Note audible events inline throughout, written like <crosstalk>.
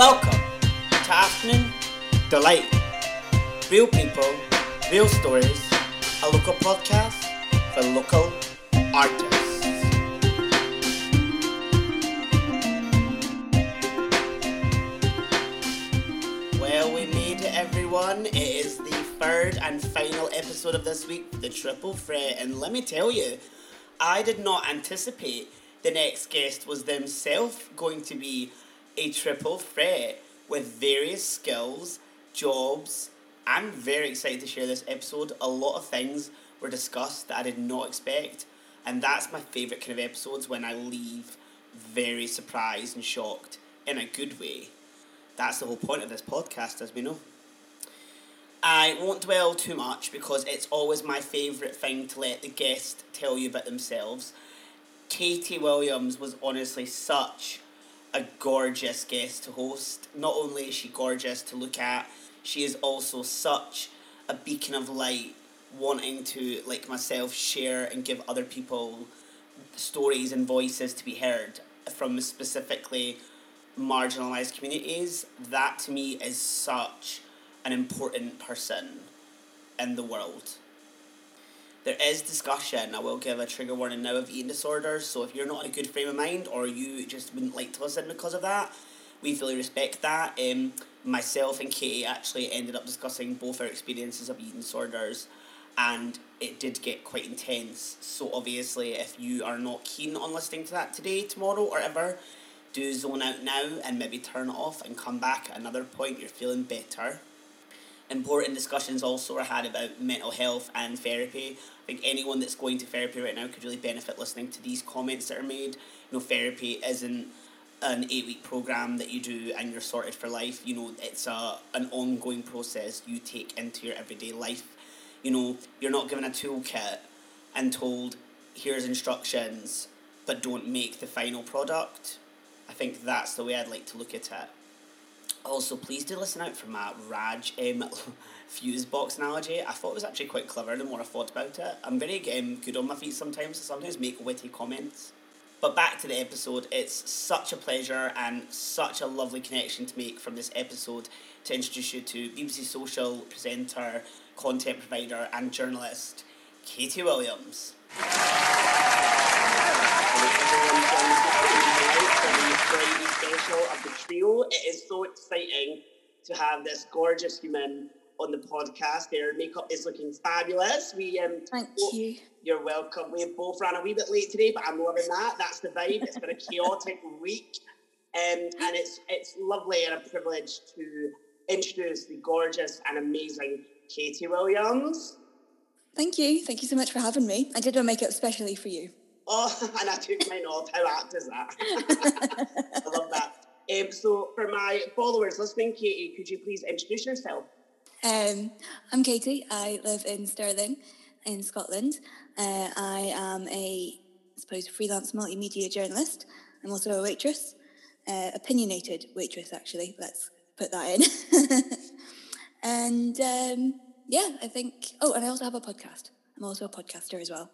Welcome to Afternoon Delight. Real people, real stories, a local podcast for local artists. Well, we made it, everyone. It is the third and final episode of this week, the Triple Threat. And let me tell you, I did not anticipate the next guest was themselves going to be a triple threat with various skills, jobs. I'm very excited to share this episode. A lot of things were discussed that I did not expect, and that's my favourite kind of episodes when I leave very surprised and shocked in a good way. That's the whole point of this podcast, as we know. I won't dwell too much because it's always my favourite thing to let the guest tell you about themselves. Katie Williams was honestly such a gorgeous guest to host. Not only is she gorgeous to look at, she is also such a beacon of light, wanting to, like myself, share and give other people stories and voices to be heard from specifically marginalized communities. That to me is such an important person in the world. There is discussion, I will give a trigger warning now, of eating disorders, so if you're not in a good frame of mind or you just wouldn't like to listen because of that, we fully respect that. Um, myself and Katie actually ended up discussing both our experiences of eating disorders and it did get quite intense. So obviously if you are not keen on listening to that today, tomorrow or ever, do zone out now and maybe turn it off and come back at another point you're feeling better important discussions also are had about mental health and therapy. I think anyone that's going to therapy right now could really benefit listening to these comments that are made. You know, therapy isn't an eight week program that you do and you're sorted for life. You know, it's a an ongoing process you take into your everyday life. You know, you're not given a toolkit and told here's instructions, but don't make the final product. I think that's the way I'd like to look at it. Also, please do listen out for my Raj um, <laughs> fuse box analogy. I thought it was actually quite clever the more I thought about it. I'm very um, good on my feet sometimes, so sometimes make witty comments. But back to the episode, it's such a pleasure and such a lovely connection to make from this episode to introduce you to BBC Social presenter, content provider, and journalist Katie Williams of the trio. It is so exciting to have this gorgeous human on the podcast. Their makeup is looking fabulous. We um, thank you. You're welcome. We have both ran a wee bit late today, but I'm loving that. That's the vibe. It's been a chaotic <laughs> week, um, and it's it's lovely and a privilege to introduce the gorgeous and amazing Katie Williams. Thank you. Thank you so much for having me. I did my makeup specially for you. Oh, <laughs> and I took mine off. How apt is that? I love that. Um, so, for my followers listening, Katie, could you please introduce yourself? Um, I'm Katie. I live in Stirling, in Scotland. Uh, I am a, I suppose, freelance multimedia journalist. I'm also a waitress, uh, opinionated waitress, actually. Let's put that in. <laughs> and um, yeah, I think. Oh, and I also have a podcast. I'm also a podcaster as well.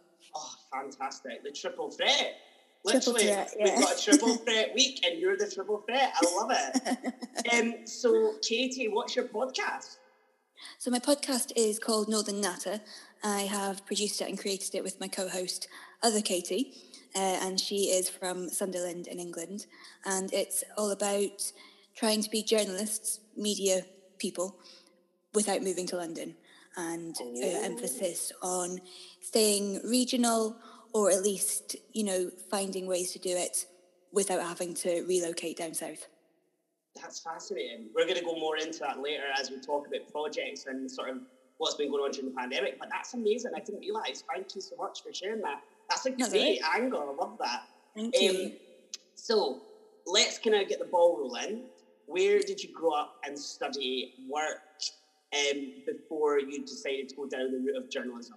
Fantastic. The triple threat. Literally, threat, yeah. we've got a triple threat week and you're the triple threat. I love it. <laughs> um, so, Katie, what's your podcast? So, my podcast is called Northern Natter. I have produced it and created it with my co host, Other Katie, uh, and she is from Sunderland in England. And it's all about trying to be journalists, media people, without moving to London and uh, emphasis on staying regional or at least, you know, finding ways to do it without having to relocate down south. That's fascinating. We're going to go more into that later as we talk about projects and sort of what's been going on during the pandemic. But that's amazing. I didn't realise. Thank you so much for sharing that. That's a great right. angle. I love that. Thank um, you. So let's kind of get the ball rolling. Where did you grow up and study, work, um, before you decided to go down the route of journalism?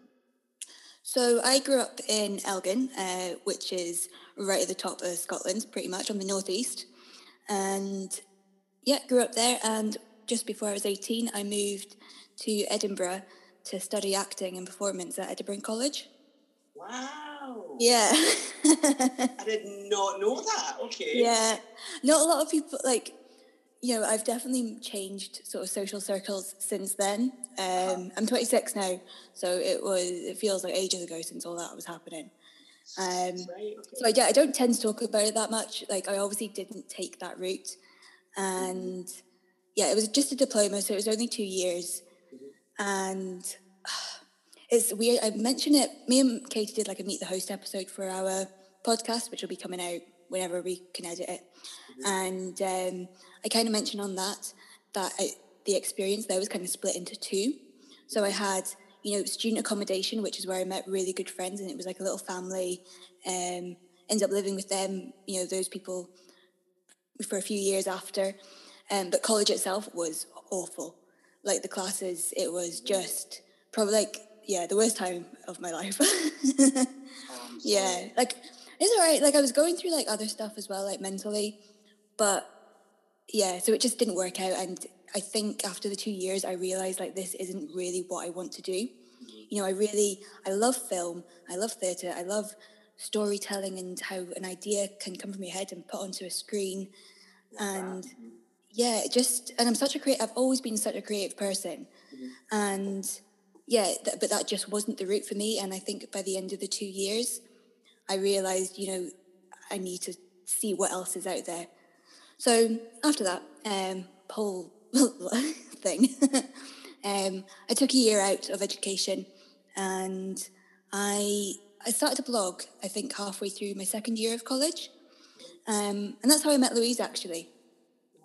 So I grew up in Elgin, uh, which is right at the top of Scotland, pretty much on the northeast. And yeah, grew up there. And just before I was 18, I moved to Edinburgh to study acting and performance at Edinburgh College. Wow. Yeah. <laughs> I did not know that. Okay. Yeah. Not a lot of people, like, you know, I've definitely changed sort of social circles since then. Um, I'm 26 now, so it was it feels like ages ago since all that was happening. Um, Right, okay. so I, yeah, I don't tend to talk about it that much. Like I obviously didn't take that route, and yeah, it was just a diploma, so it was only two years, and <sighs> it's weird. I mentioned it. Me and Katie did like a meet the host episode for our podcast, which will be coming out whenever we can edit it, and um, I kind of mentioned on that that I, the experience there was kind of split into two. So I had you know student accommodation, which is where I met really good friends, and it was like a little family. Um, ended up living with them. You know those people for a few years after. Um, but college itself was awful. Like the classes, it was just probably like yeah the worst time of my life. <laughs> Um, yeah, like it's alright. Like I was going through like other stuff as well, like mentally, but yeah, so it just didn't work out. And I think after the two years, I realized like this isn't really what I want to do. Mm-hmm. You know, I really I love film, I love theatre, I love storytelling and how an idea can come from your head and put onto a screen, and mm-hmm. yeah, just and I'm such a creative. I've always been such a creative person, mm-hmm. and yeah, th- but that just wasn't the route for me. And I think by the end of the two years, I realized, you know, I need to see what else is out there. So after that, um, whole <laughs> thing, <laughs> um, I took a year out of education, and I I started a blog. I think halfway through my second year of college, um, and that's how I met Louise actually.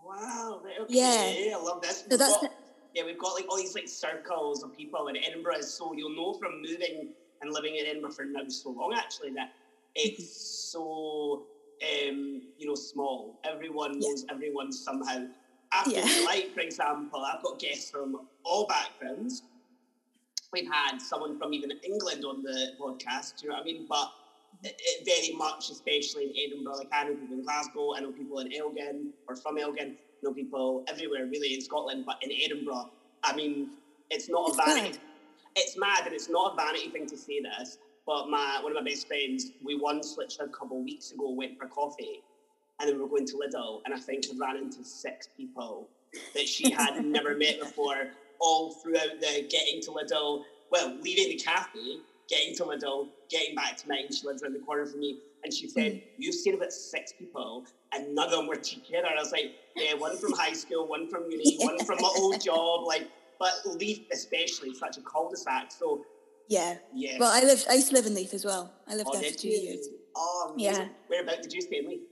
Wow, okay. Yeah. I love this. So that's yeah, we've got like all these like circles of people in Edinburgh so you'll know from moving and living in Edinburgh for now so long actually that it's so um, you know, small. Everyone Yeah. knows everyone somehow. After Yeah. like, for example, I've got guests from all backgrounds. We've had someone from even England on the podcast, do you know what I mean? But it, it very much, especially in Edinburgh, like I know people in Glasgow, I know people in Elgin or from Elgin, I know people everywhere really in Scotland, but in Edinburgh, I mean, it's not It's a vanity. mad. It's mad, and it's not a vanity thing to say this. But my one of my best friends, we once literally a couple of weeks ago went for coffee, and then we were going to Lidl, and I think I ran into six people that she had <laughs> never met before, all throughout the getting to Lidl. Well, leaving the cafe, getting to Lidl, getting back to mine. She lives around the corner from me, and she said, hmm. "You've seen about six people, and none of them were together." I was like, "Yeah, one from high school, one from uni, one from my old <laughs> job, like." But Leith, especially, such a cul-de-sac. So Yeah. yeah. Well, I lived. I used to live in Leith as well. I lived oh, there for two years. Oh. Yeah. Whereabout did you stay in Leith?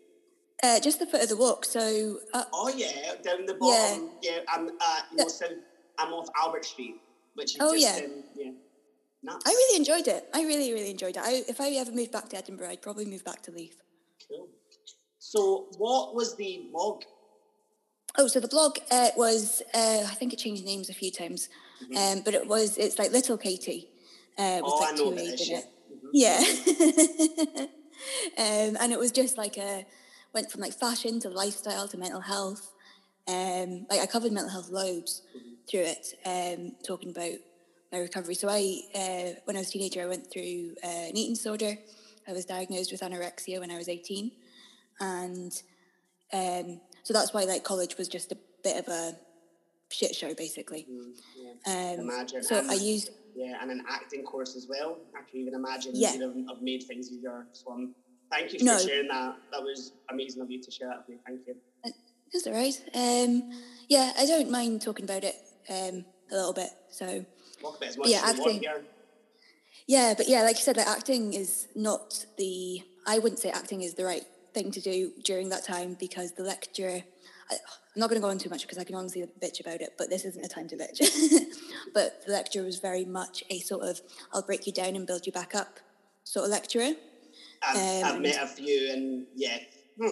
Uh, just the foot of the walk. So uh, Oh yeah, down the bottom. Yeah, I'm uh, you know, south. I'm off Albert Street, which is Oh, just yeah. um, yeah. Nuts. I really enjoyed it. I really, really enjoyed it. I, if I ever moved back to Edinburgh, I'd probably move back to Leith. cool. So, what was the blog? Oh, so the blog uh, was. Uh, I think it changed names a few times, um, but it was. It's like Little Katie. Uh, with Mm-hmm. Oh, like I know about this. Yeah. it. <laughs> Yeah. um, and it was just like a went from like fashion to lifestyle to mental health. Um, like I covered mental health loads through it, um, talking about my recovery. So I, uh, when I was a teenager, I went through uh, an eating disorder. I was diagnosed with anorexia when I was eighteen, and um, so that's why like college was just a bit of a shit show, basically. yeah. Um, Imagine. so and, I used yeah, and an acting course as well. I can even imagine Yeah. you'd have, have made things easier. So, um, thank you for No. sharing that. That was amazing of you to share that with me. Thank you. That's all right. Um, yeah, I don't mind talking about it um, a little bit. So Talk about as much Yeah, acting. yeah, but yeah, like you said, like acting is not the. I wouldn't say acting is the right thing to do during that time because the lecturer. I'm not going to go on too much because I can honestly bitch about it, but this isn't a time to bitch. <laughs> but the lecturer was very much a sort of "I'll break you down and build you back up" sort of lecturer. I've, I've Um, met a few, and yeah. <laughs>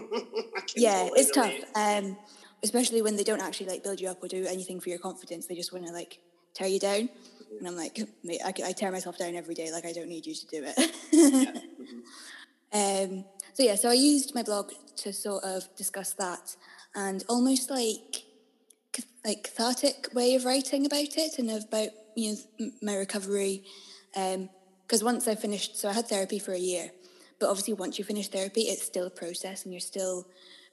Yeah, it's tough. Um, especially when they don't actually like build you up or do anything for your confidence. They just want to like tear you down. And I'm like, mate, I, I tear myself down every day. Like I don't need you to do it. <laughs> um, so yeah, so I used my blog to sort of discuss that and almost like like cathartic way of writing about it and about you know my recovery. Because once I finished, so I had therapy for a year, but obviously once you finish therapy, it's still a process and you're still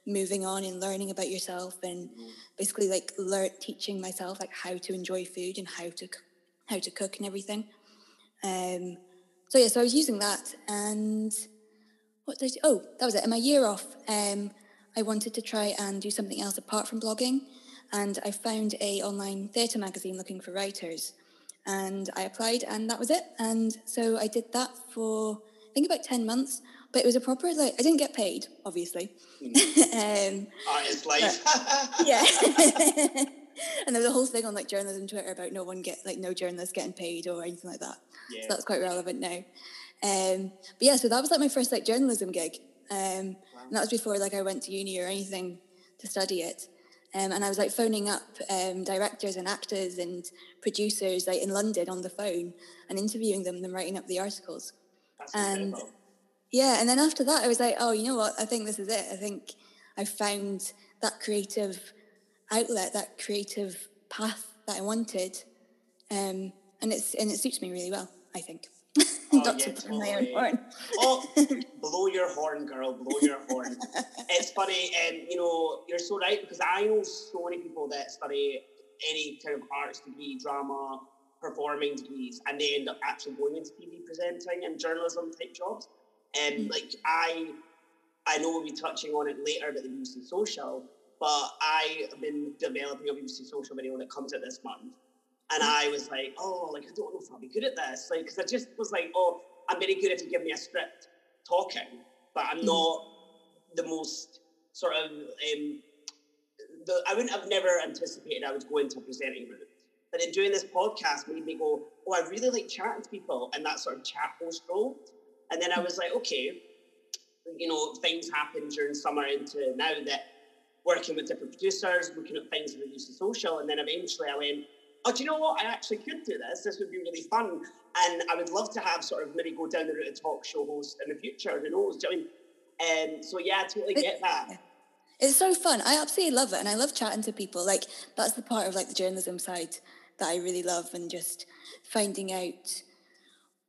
moving on and learning about yourself and basically like learn teaching myself like how to enjoy food and how to how to cook and everything. Um, so yeah, so I was using that and what did I do? Oh, that was it. In my year off, um, I wanted to try and do something else apart from blogging, and I found a online theatre magazine looking for writers, and I applied, and that was it. And so I did that for I think about ten months, but it was a proper like I didn't get paid, obviously. <laughs> um, Artist life. <laughs> yeah. <laughs> and there was a whole thing on like journalism Twitter about no one get like no journalists getting paid or anything like that. Yeah. So that's quite relevant now. Um, but yeah, so that was like my first like journalism gig. Um, and that was before like I went to uni or anything to study it. Um, and I was like phoning up um, directors and actors and producers like in London on the phone and interviewing them and writing up the articles. That's And incredible. yeah, and then after that, I was like, oh, you know what? I think this is it. I think I found that creative outlet, that creative path that I wanted, um, and it's and it suits me really well. I think. <laughs> Oh, Not yeah, to blow my own horn. Oh, <laughs> blow your horn, girl, blow your horn. It's funny, and you know, you're so right because I know so many people that study any kind of arts degree, drama, performing degrees, and they end up actually going into TV presenting and journalism type jobs. And Mm. like I, I know we'll be touching on it later about the BBC Social, but I have been developing a BBC Social video that comes out this month. And I was like, oh, like I don't know if I'll be good at this, like, because I just was like, oh, I'm very good if you give me a script talking, but I'm Mhm. not the most sort of. Um, the I wouldn't have never anticipated I would go into a presenting route, but in doing this podcast made me go, oh, I really like chatting to people and that sort of chat host role. And then I was like, okay, you know, things happen during summer into now that working with different producers, looking at things in the use of social, and then eventually I went, oh, do you know what? I actually could do this. This would be really fun. And I would love to have sort of maybe go down the route of talk show host in the future. Who knows? Do you know what I mean? Um, so yeah, I totally get that. It's so fun. I absolutely love it, and I love chatting to people. Like that's the part of like the journalism side that I really love, and just finding out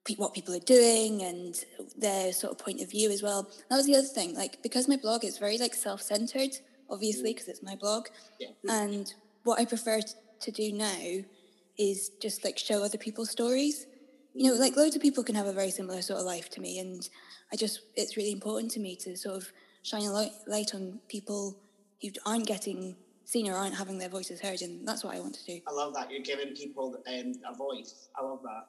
pe- what people are doing and their sort of point of view as well. That was the other thing. Like because my blog is very like self-centered, obviously because it's my blog, Yeah. and what I prefer to do now is just like show other people's stories. You know, like loads of people can have a very similar sort of life to me, and I just it's really important to me to sort of shine a light, on people who aren't getting seen or aren't having their voices heard, and that's what I want to do. I love that you're giving people um, a voice. I love that.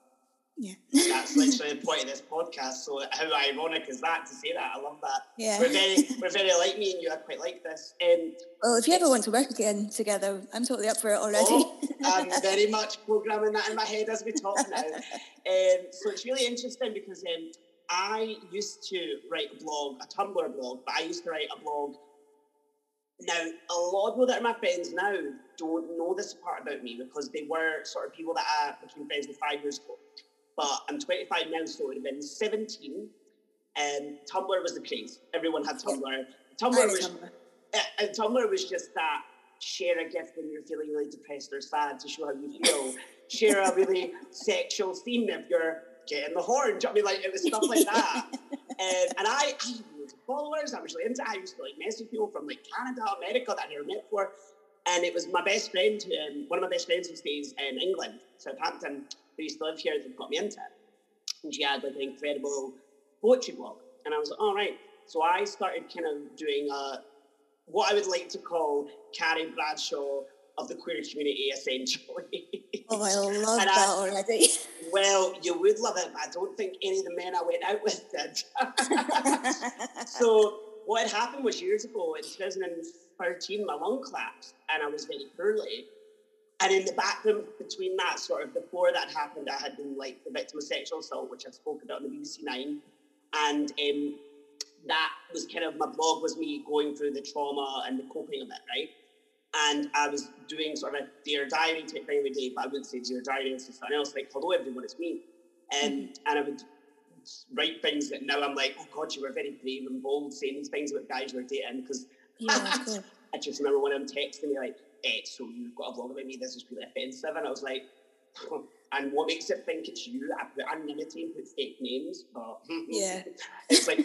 Yeah, That's <laughs> literally the point of this podcast. So how ironic is that to say that? I love that. yeah. We're very, <laughs> we're very like me and you. I quite like this. Um, Well, if you ever want to work again together, I'm totally up for it already. Oh, I'm <laughs> very much programming that in my head as we talk now. Um, so it's really interesting because um, I used to write a blog, a Tumblr blog, but I used to write a blog. Now, a lot of people that are my friends now don't know this part about me because they were sort of people that I became friends with five years ago. But I'm 25 now, so it would have been 17. And Tumblr was the craze. Everyone had Tumblr. Tumblr was remember. uh, and Tumblr was just that share a gift when you're feeling really depressed or sad to show how you feel. share a really <laughs> sexual scene if you're getting the horn. Do you know I mean? Like it was stuff like that. <laughs> um, and I, I had loads of followers. I was really into. it. I used to like message people from like Canada, America that I never met before. And it was my best friend, um, one of my best friends who stays in England, Southampton, who used to live here that got me into it. And she had like an incredible poetry blog. And I was like, all right. So I started kind of doing a what I would like to call Carrie Bradshaw of the queer community, essentially. Oh, I <laughs> love that I- already. <laughs> well, you would love it, but I don't think any of the men I went out with did. <laughs> so what had happened was years ago in 2013, my lung collapsed and I was very poorly. And in the background between that, sort of before that happened, I had been like the victim of sexual assault, which I've spoken about on the BBC Nine. And um, that was kind of my blog was me going through the trauma and the coping of it, right? And I was doing sort of a dear diary type thing every day, but I wouldn't say dear diary, it's something else like hello everyone, it's me. Um, And I would write things that now I'm like, oh God, you were very brave and bold saying these things about guys you were dating because yeah. <laughs> I just remember one of them texting me like, eh, so you've got a blog about me, this is really offensive. And I was like, and what makes it think it's you? I put anonymity and put fake names, but <laughs> Yeah. it's like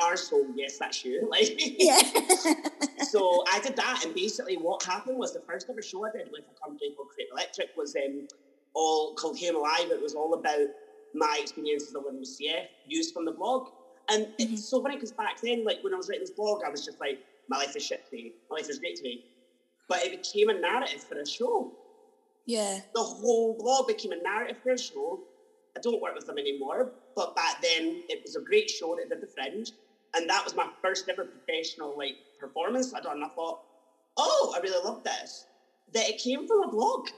arsehole, yes, that's you. <laughs> Like, Yeah. <laughs> so I did that, and basically what happened was the first ever show I did with a company called Create Electric was um, all called Him Alive. It was all about my experiences of living with CF, used from the blog. And it's so funny because back then, like when I was writing this blog, I was just like, my life is shit today, my life is great today. But it became a narrative for a show. yeah. The whole blog became a narrative for a show. I don't work with them anymore, but back then it was a great show that did the Fringe, and that was my first ever professional like performance I'd done. And I thought, oh, I really love this. That it came from a blog.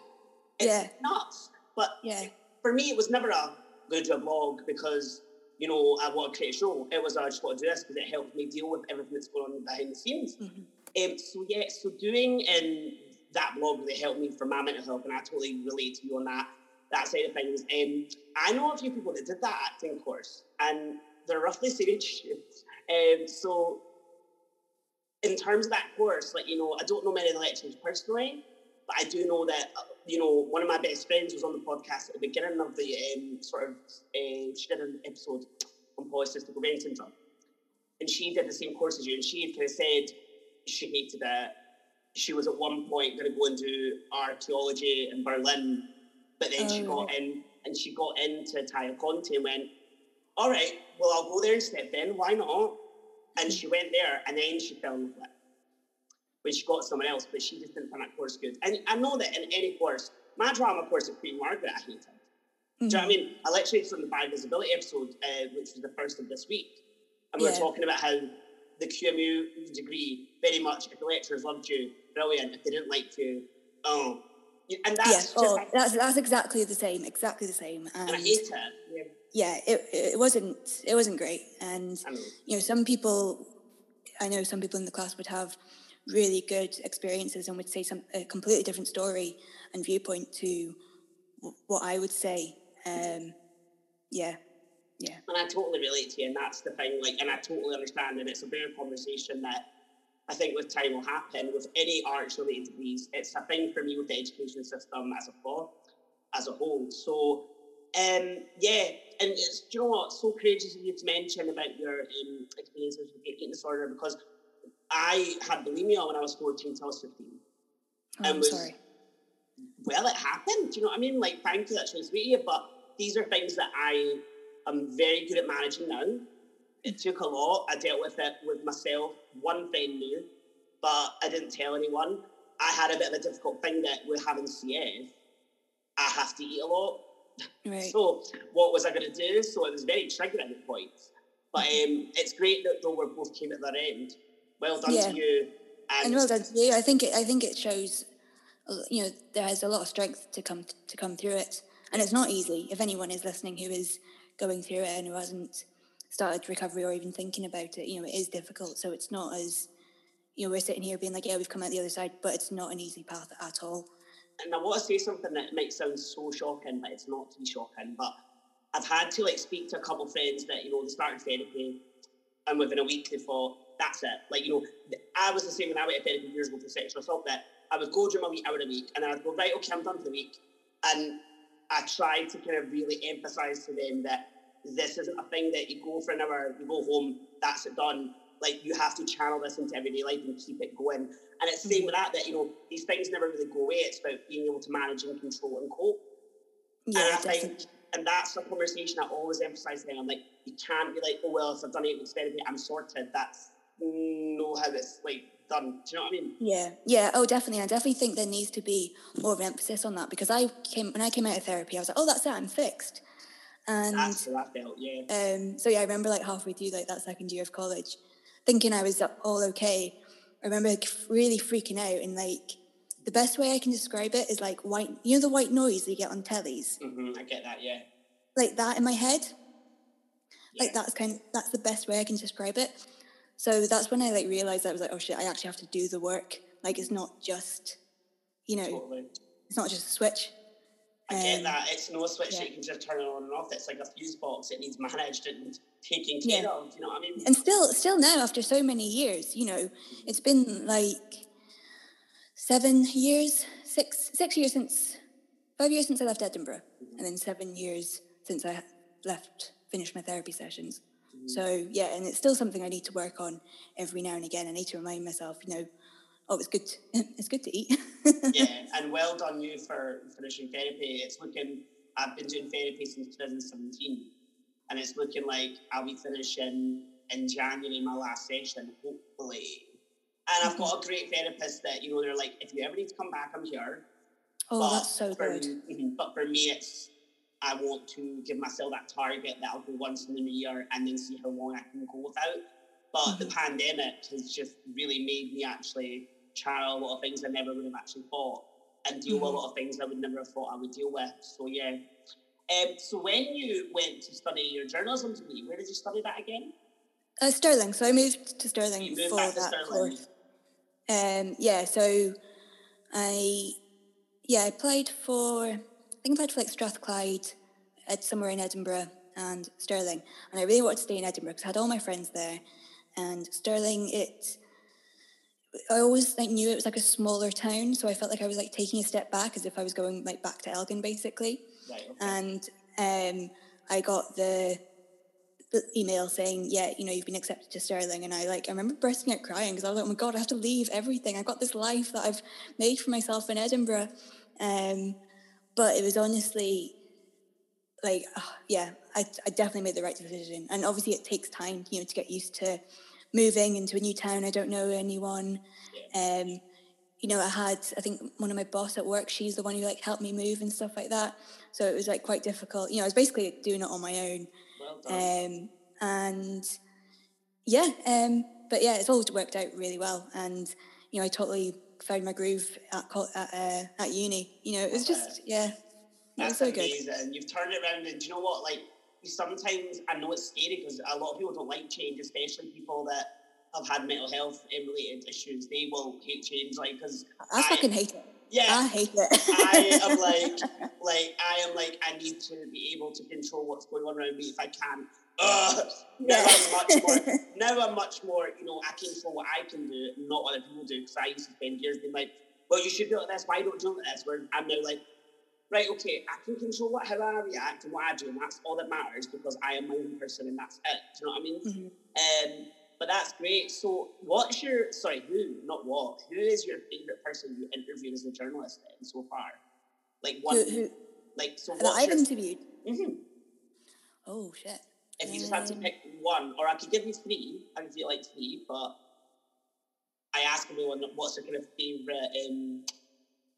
It's Yeah. nuts. But Yeah. for me, it was never a go do a blog because you know I want to create a show. It was I just want to do this because it helped me deal with everything that's going on behind the scenes. Mhm. Um, so yeah, so doing um, that blog really helped me for my mental health, and I totally relate to you on that that side of things. Um, I know a few people that did that acting course, and they're roughly <laughs> same. Um, so in terms of that course, like you know, I don't know many of the lecturers personally, but I do know that uh, you know one of my best friends was on the podcast at the beginning of the um, sort of uh, did an episode on polycystic ovarian syndrome, and she did the same course as you, and she kind of said she hated it. She was at one point going to go and do archaeology in Berlin, but then she Oh, got in and she got into Tayo Conte and went, all right, well, I'll go there instead then. Why not? And she went there and then she fell in love with it. When she got someone else, but she just didn't find that course good. And I know that in any course, my drama course at Queen Margaret, I hated. Do you know what I mean? I lectured from the Bi Visibility episode, uh, which was the first of this week. And we were talking about how the QMU degree, very much, if the lecturers loved you, brilliant. If they didn't like you, oh. And that's just, Oh, that's that's exactly the same. Exactly the same. And and I hate it. Yeah, yeah, it it wasn't it wasn't great. And know. you know, some people, I know some people in the class would have really good experiences and would say some a completely different story and viewpoint to what I would say. Um, yeah, yeah, And I totally relate to you, and that's the thing. Like, and I totally understand, and it's a bigger conversation that I think with time will happen with any arts-related degrees. It's a thing for me with the education system as a whole, as a whole. So, um, yeah, and it's do you know what? So courageous of you to mention about your um, experiences with eating disorder because I had bulimia when I was fourteen till I was fifteen. Oh, And I'm was- sorry. well, it happened. Do you know what I mean? Like, thank you, that's really sweet of you. But these are things that I am very good at managing now. It took a lot. I dealt with it with myself. One friend knew, but I didn't tell anyone. I had a bit of a difficult thing that with having CF, I have to eat a lot. Right. So, what was I going to do? So, it was very triggering at points. But um, it's great that though we both came at their end. Well done Yeah. to you. and well done to you. I think it, I think it shows, you know, there has a lot of strength to come to come through it, and it's not easy. If anyone is listening who is going through it and who hasn't started recovery or even thinking about it, you know, it is difficult. So it's not as, you know, we're sitting here being like, yeah, we've come out the other side, but it's not an easy path at all. and I want to say something that might sound so shocking, but it's not to be shocking. But I've had to like speak to a couple of friends that you know they started therapy, and within a week they thought that's it. Like you know, I was the same when I went to therapy years ago for sexual assault. That I would go do my wee hour a week, and I'd go right, okay, I'm done for the week, and I try to kind of really emphasize to them that this isn't a thing that you go for an hour, you go home, that's it done. Like you have to channel this into everyday life and keep it going. And it's the same mm-hmm. with that, that you know, these things never really go away. It's about being able to manage and control and cope. Yeah, and I definitely. think and that's a conversation I always emphasize to them. I'm like, you can't be like, oh well, if I've done eight weeks therapy, I'm sorted. That's no how it's like done. Do you know what I mean? Yeah, yeah, oh, definitely. I definitely think there needs to be more of an emphasis on that because I came when I came out of therapy, I was like, oh, that's it, I'm fixed. And That's how I felt, yeah. um, so yeah, I remember like halfway through like that second year of college, thinking I was all okay. I remember like, really freaking out and like the best way I can describe it is like white. You know the white noise that you get on tellies, hmm I get that, yeah. like that in my head. Like that's kind of that's the best way I can describe it. So that's when I like realized I was like, oh shit, I actually have to do the work. Like it's not just, you know, Totally. it's not just a switch. I get Um, that. It's no switch yeah. that you can just turn it on and off. It's like a fuse box. It needs managed and taken Yeah. care of. You know what I mean? and still still now after so many years you know it's been like seven years six six years since five years since i left edinburgh and then seven years since i left finished my therapy sessions So yeah, and it's still something I need to work on every now and again. I need to remind myself, you know, oh, it's good. To, <laughs> it's good to eat. yeah, <laughs> and well done you for finishing therapy. It's looking. I've been doing therapy since 2017, and it's looking like I'll be finishing in January my last session, hopefully. And I've got a great therapist that you know they're like, if you ever need to come back, I'm here. Oh, but that's so good. Mm-hmm, but for me, it's I want to give myself that target that I'll go once in a year and then see how long I can go without. But mm-hmm. the pandemic has just really made me actually try a lot of things I never would have actually thought and deal mm-hmm. with a mm-hmm. lot of things I would never have thought I would deal with. So yeah. Um, so when you went to study your journalism degree, where did you study that again? Uh, Stirling. So I moved to Stirling moved for that course. Um, yeah. So I yeah I applied for think I applied for like Strathclyde, at somewhere in Edinburgh and Stirling, and I really wanted to stay in Edinburgh because I had all my friends there, and Stirling it I always like knew it was like a smaller town, so I felt like I was like taking a step back as if I was going like back to Elgin basically. Right, okay. And um, I got the, the, email saying, "Yeah, you know, you've been accepted to Stirling," and I like I remember bursting out crying because I was like, "Oh my god, I have to leave everything. I've got this life that I've made for myself in Edinburgh." Um, but it was honestly like, oh, yeah, I, I definitely made the right decision, and obviously it takes time, you know, to get used to moving into a new town. I don't know anyone. Um, you know, I had I think one of my boss at work. She's the one who like helped me move and stuff like that. So it was like quite difficult. You know, I was basically doing it on my own. Well done. Um, and yeah, um, but yeah, it's all worked out really well. And you know, I totally found my groove at at, uh, at uni. You know, it was just yeah, That's so amazing. good. You've turned it around, and do you know what? Like sometimes I know it's scary because a lot of people don't like change, especially people that have had mental health related issues. They will hate change, like because I, I fucking hate it. Yeah, I hate it. I am <laughs> like, like I am like, I need to be able to control what's going on around me if I can. Uh. <laughs> Never much more. never much more. You know, I control what I can do, not what other people do. Because I used to spend years being like, "Well, you should do it this. Why don't you do it this?" Where I'm now like, right, okay, I can control what, how I react and what I do, and that's all that matters because I am my own person and that's it. Do you know what I mean? Mm-hmm. Um, but that's great. So, what's your sorry, who, not what, who is your favorite person you interviewed as a journalist then so far? Like one, who, who like so. That I've your, interviewed. Mm-hmm. Oh shit! If you just had to um, pick one, or I could give you three, I could feel like three, but I ask everyone what's their kind of favorite um,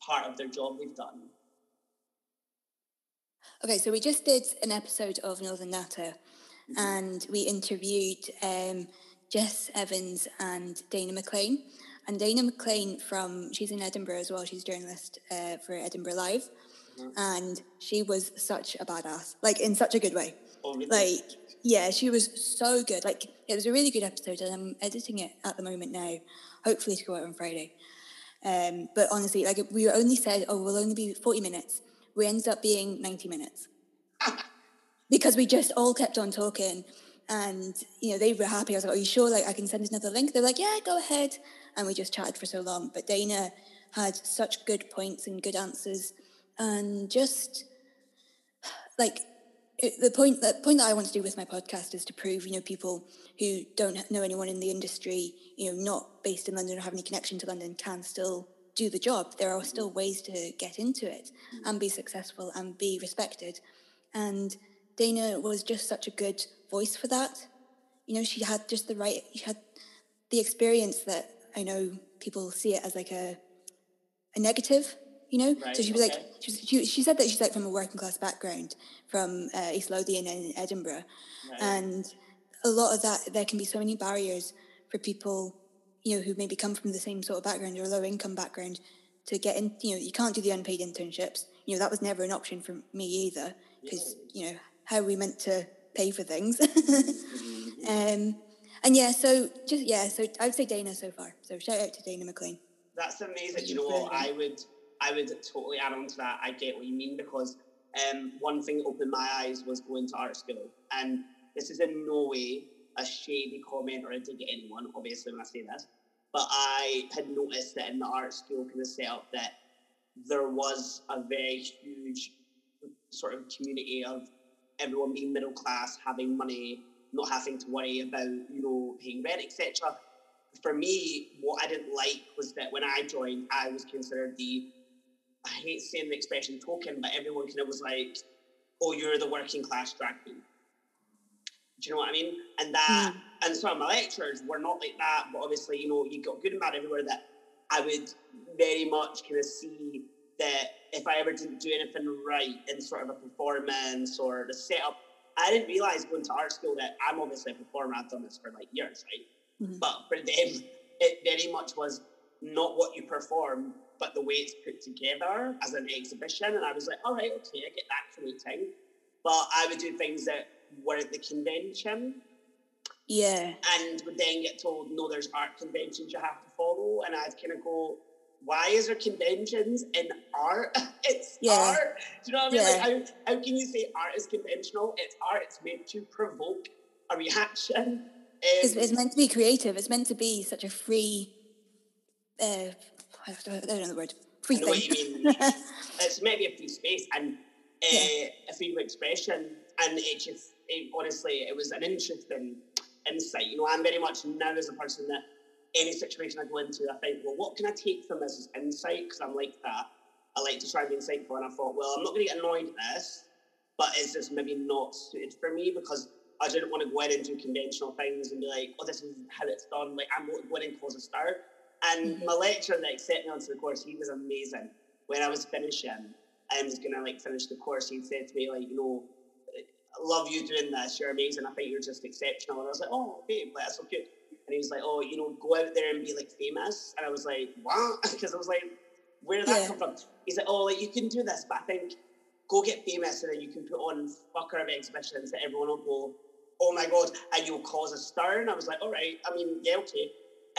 part of their job they've done. Okay, so we just did an episode of Northern Natter, mm-hmm. and we interviewed um, Jess Evans and Dana McLean. And Dana McLean from she's in Edinburgh as well. She's a journalist uh, for Edinburgh Live, mm-hmm. and she was such a badass, like in such a good way. Oh, really? Like yeah, she was so good. Like it was a really good episode, and I'm editing it at the moment now. Hopefully to go out on Friday. Um, but honestly, like we only said, oh, we'll only be forty minutes we ended up being 90 minutes <laughs> because we just all kept on talking and you know they were happy i was like are you sure like i can send another link they're like yeah go ahead and we just chatted for so long but dana had such good points and good answers and just like the point the point that I want to do with my podcast is to prove you know people who don't know anyone in the industry you know not based in London or have any connection to London can still do the job. There are still ways to get into it and be successful and be respected. And Dana was just such a good voice for that. You know, she had just the right, she had the experience that I know people see it as like a, a negative, you know? Right, so she was okay. like, she, was, she, she, said that she's like from a working class background from uh, East Lothian in Edinburgh. Right. And a lot of that, there can be so many barriers for people you know, who maybe come from the same sort of background or low income background to get in, you know, you can't do the unpaid internships. You know, that was never an option for me either because, yeah. you know, how are we meant to pay for things? <laughs> mm-hmm. um, and yeah, so just, yeah, so I would say Dana so far. So shout out to Dana McLean. That's amazing. You know what? I would, I would totally add on to that. I get what you mean because um, one thing that opened my eyes was going to art school. And this is in no way a shady comment or a dig at anyone, obviously, when I say this. But I had noticed that in the art school kind of setup that there was a very huge sort of community of everyone being middle class, having money, not having to worry about you know paying rent, etc. For me, what I didn't like was that when I joined, I was considered the I hate saying the expression token, but everyone kind of was like, "Oh, you're the working class drag queen." Do you know what I mean? And that, mm. and some of my lectures were not like that, but obviously, you know, you got good and bad everywhere. That I would very much kind of see that if I ever didn't do anything right in sort of a performance or the setup, I didn't realize going to art school that I'm obviously a performer. I've done this for like years, right? Mm-hmm. But for them, it very much was not what you perform, but the way it's put together as an exhibition. And I was like, all right, okay, I get that commuting. But I would do things that weren't the convention. Yeah. And would then get told, no, there's art conventions you have to follow. And I'd kind of go, why is there conventions in art? <laughs> it's yeah. art. Do you know what I mean? Yeah. Like how, how can you say art is conventional? It's art. It's meant to provoke a reaction. Um, it's, it's, meant to be creative. It's meant to be such a free. Uh, I don't know the word. Free I know thing. what you mean. <laughs> it's maybe a free space and uh, yeah. a freedom of expression, and it just it, honestly, it was an interesting insight. You know, I'm very much now as a person that any situation I go into, I think, well, what can I take from this as insight? Because I'm like that. I like to try and be insightful. And I thought, well, I'm not going to get annoyed at this, but is this maybe not suited for me? Because I didn't want to go in and do conventional things and be like, oh, this is how it's done. Like, I'm going in and cause a star. And mm-hmm. my lecturer that accepted me onto the course, he was amazing. When I was finishing, I was going to like finish the course, he said to me, like, you know, I love you doing this. You're amazing. I think you're just exceptional. And I was like, oh, okay, well, that's so good. And he was like, oh, you know, go out there and be like famous. And I was like, what? <laughs> Because I was like, where did that yeah. come from? He's like, oh, like you can do this, but I think go get famous and then you can put on fucker of exhibitions that everyone will go, oh my god, and you'll cause a stir. And I was like, all right, I mean, yeah, okay.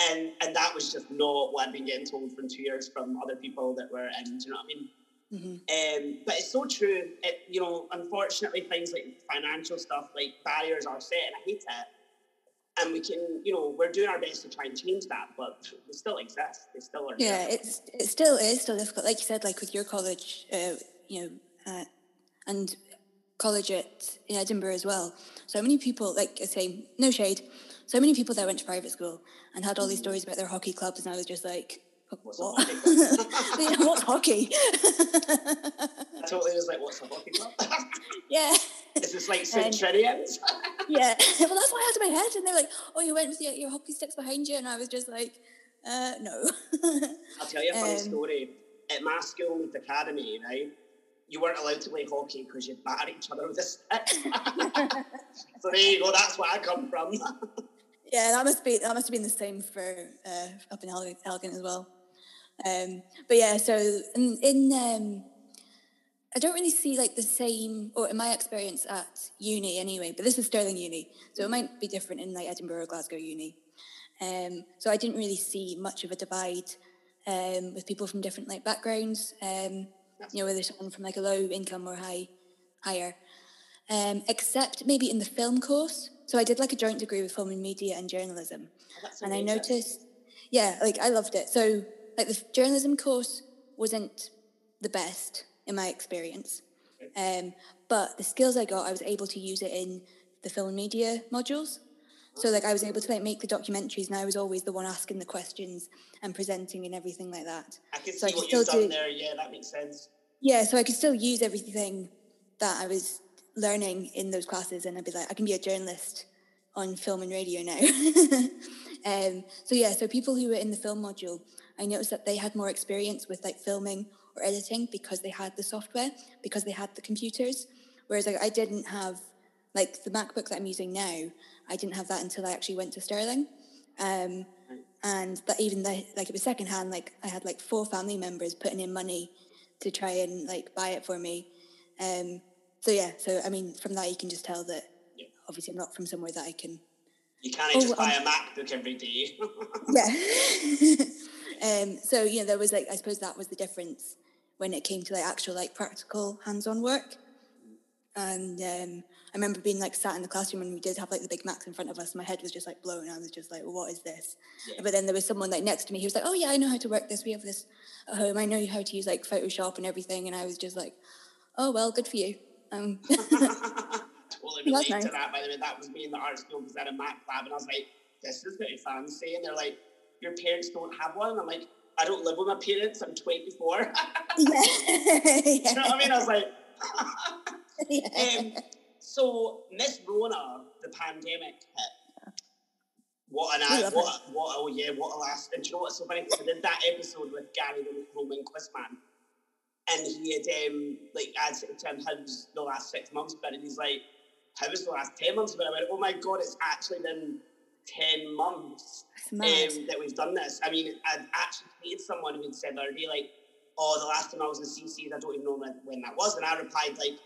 And and that was just not what I'd been getting told from two years from other people that were in, do you know what I mean? Mm-hmm. Um, but it's so true. It, you know, unfortunately, things like financial stuff, like barriers are set, and I hate it and we can, you know, we're doing our best to try and change that, but they still exist. They still are. Yeah, there. it's it still is still difficult. Like you said, like with your college, uh, you know, uh, and college at in Edinburgh as well. So many people, like I say, no shade. So many people that went to private school and had all these stories about their hockey clubs, and I was just like, What's what? Hockey <laughs> what's hockey? I totally was like, what's a hockey club? <laughs> yeah. Is this like St. Trinians? yeah. <laughs> Well, that's what I had in my head. And they're like, oh, you went with your, your hockey sticks behind you. And I was just like, uh, no. I'll tell you a funny um, story. At my school with academy, right? You weren't allowed to play hockey because you'd batter each other with a stick. so there you go. That's where I come from. Yeah, that must be that must have been the same for uh, up in Elgin as well. Um, but yeah, so in, in um, I don't really see like the same, or in my experience at uni anyway, but this is Stirling Uni, so it might be different in like Edinburgh or Glasgow Uni. Um, so I didn't really see much of a divide um, with people from different like backgrounds. Um, you know, whether someone from like a low income or high, higher. Um, except maybe in the film course. So I did like a joint degree with film and media and journalism, oh, and I noticed, yeah, like I loved it. So like the journalism course wasn't the best in my experience. Um, but the skills I got, I was able to use it in the film and media modules. So like I was able to like make the documentaries, and I was always the one asking the questions and presenting and everything like that. I can so see I what you've done do, there. Yeah, that makes sense. Yeah, so I could still use everything that I was learning in those classes, and I'd be like, I can be a journalist on film and radio now. <laughs> um, so yeah, so people who were in the film module, I noticed that they had more experience with like filming or editing because they had the software, because they had the computers. Whereas like, I didn't have like the MacBook that I'm using now, I didn't have that until I actually went to Stirling. Um, and that even the, like it was secondhand, like I had like four family members putting in money to try and like buy it for me. Um, so yeah, so I mean, from that you can just tell that yeah. obviously I'm not from somewhere that I can. You can't oh, just buy um, a MacBook every day. <laughs> yeah. <laughs> um, so you know, there was like I suppose that was the difference when it came to like actual like practical hands-on work. And um, I remember being like sat in the classroom and we did have like the big Macs in front of us. My head was just like blown. I was just like, well, what is this? Yeah. But then there was someone like next to me. He was like, oh yeah, I know how to work this. We have this at home. I know how to use like Photoshop and everything. And I was just like, oh well, good for you. Um. totally totally relate nice. to that. By the way, that was me in the art school because I had a math lab, and I was like, "This is pretty fancy." And they're like, "Your parents don't have one." And I'm like, "I don't live with my parents. I'm 24." <laughs> yeah. you know what I mean? I was like, <laughs> yeah. um, "So Miss Rona, the pandemic hit." What an ad, what, a, what oh yeah, what a last and you know what's so funny? I did that episode with Gary the Roman Quizman and he had um, like to him, "How's the last six months been?" And he's like, "How was the last ten months been?" I went, "Oh my god, it's actually been ten months um, that we've done this." I mean, I actually tweeted someone who had said the other day, like, "Oh, the last time I was in CC, I don't even know when, when that was," and I replied like.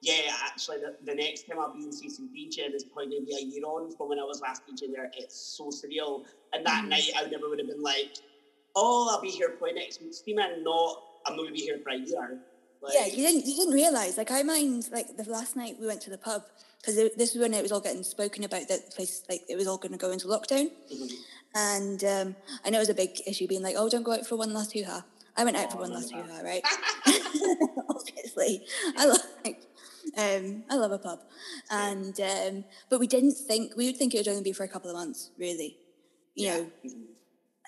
Yeah, actually, the, the next time I'll be in CC DJing is probably going to be a year on from when I was last DJing there. It's so surreal. And that mm. night, I never would have been like, oh, I'll be here probably next week, Steaming. Not, I'm not going to be here for a year. Like, yeah, you didn't you didn't realize. Like I mind like the last night we went to the pub because this was when it was all getting spoken about that the place like it was all going to go into lockdown, mm-hmm. and um, I know it was a big issue being like, oh, don't go out for one last hoo ha. I went out oh, for one last hoo ha, right? <laughs> <laughs> Obviously, I like. Um, I love a pub, and um, but we didn't think we would think it would only be for a couple of months, really, you yeah. know. Mm-hmm.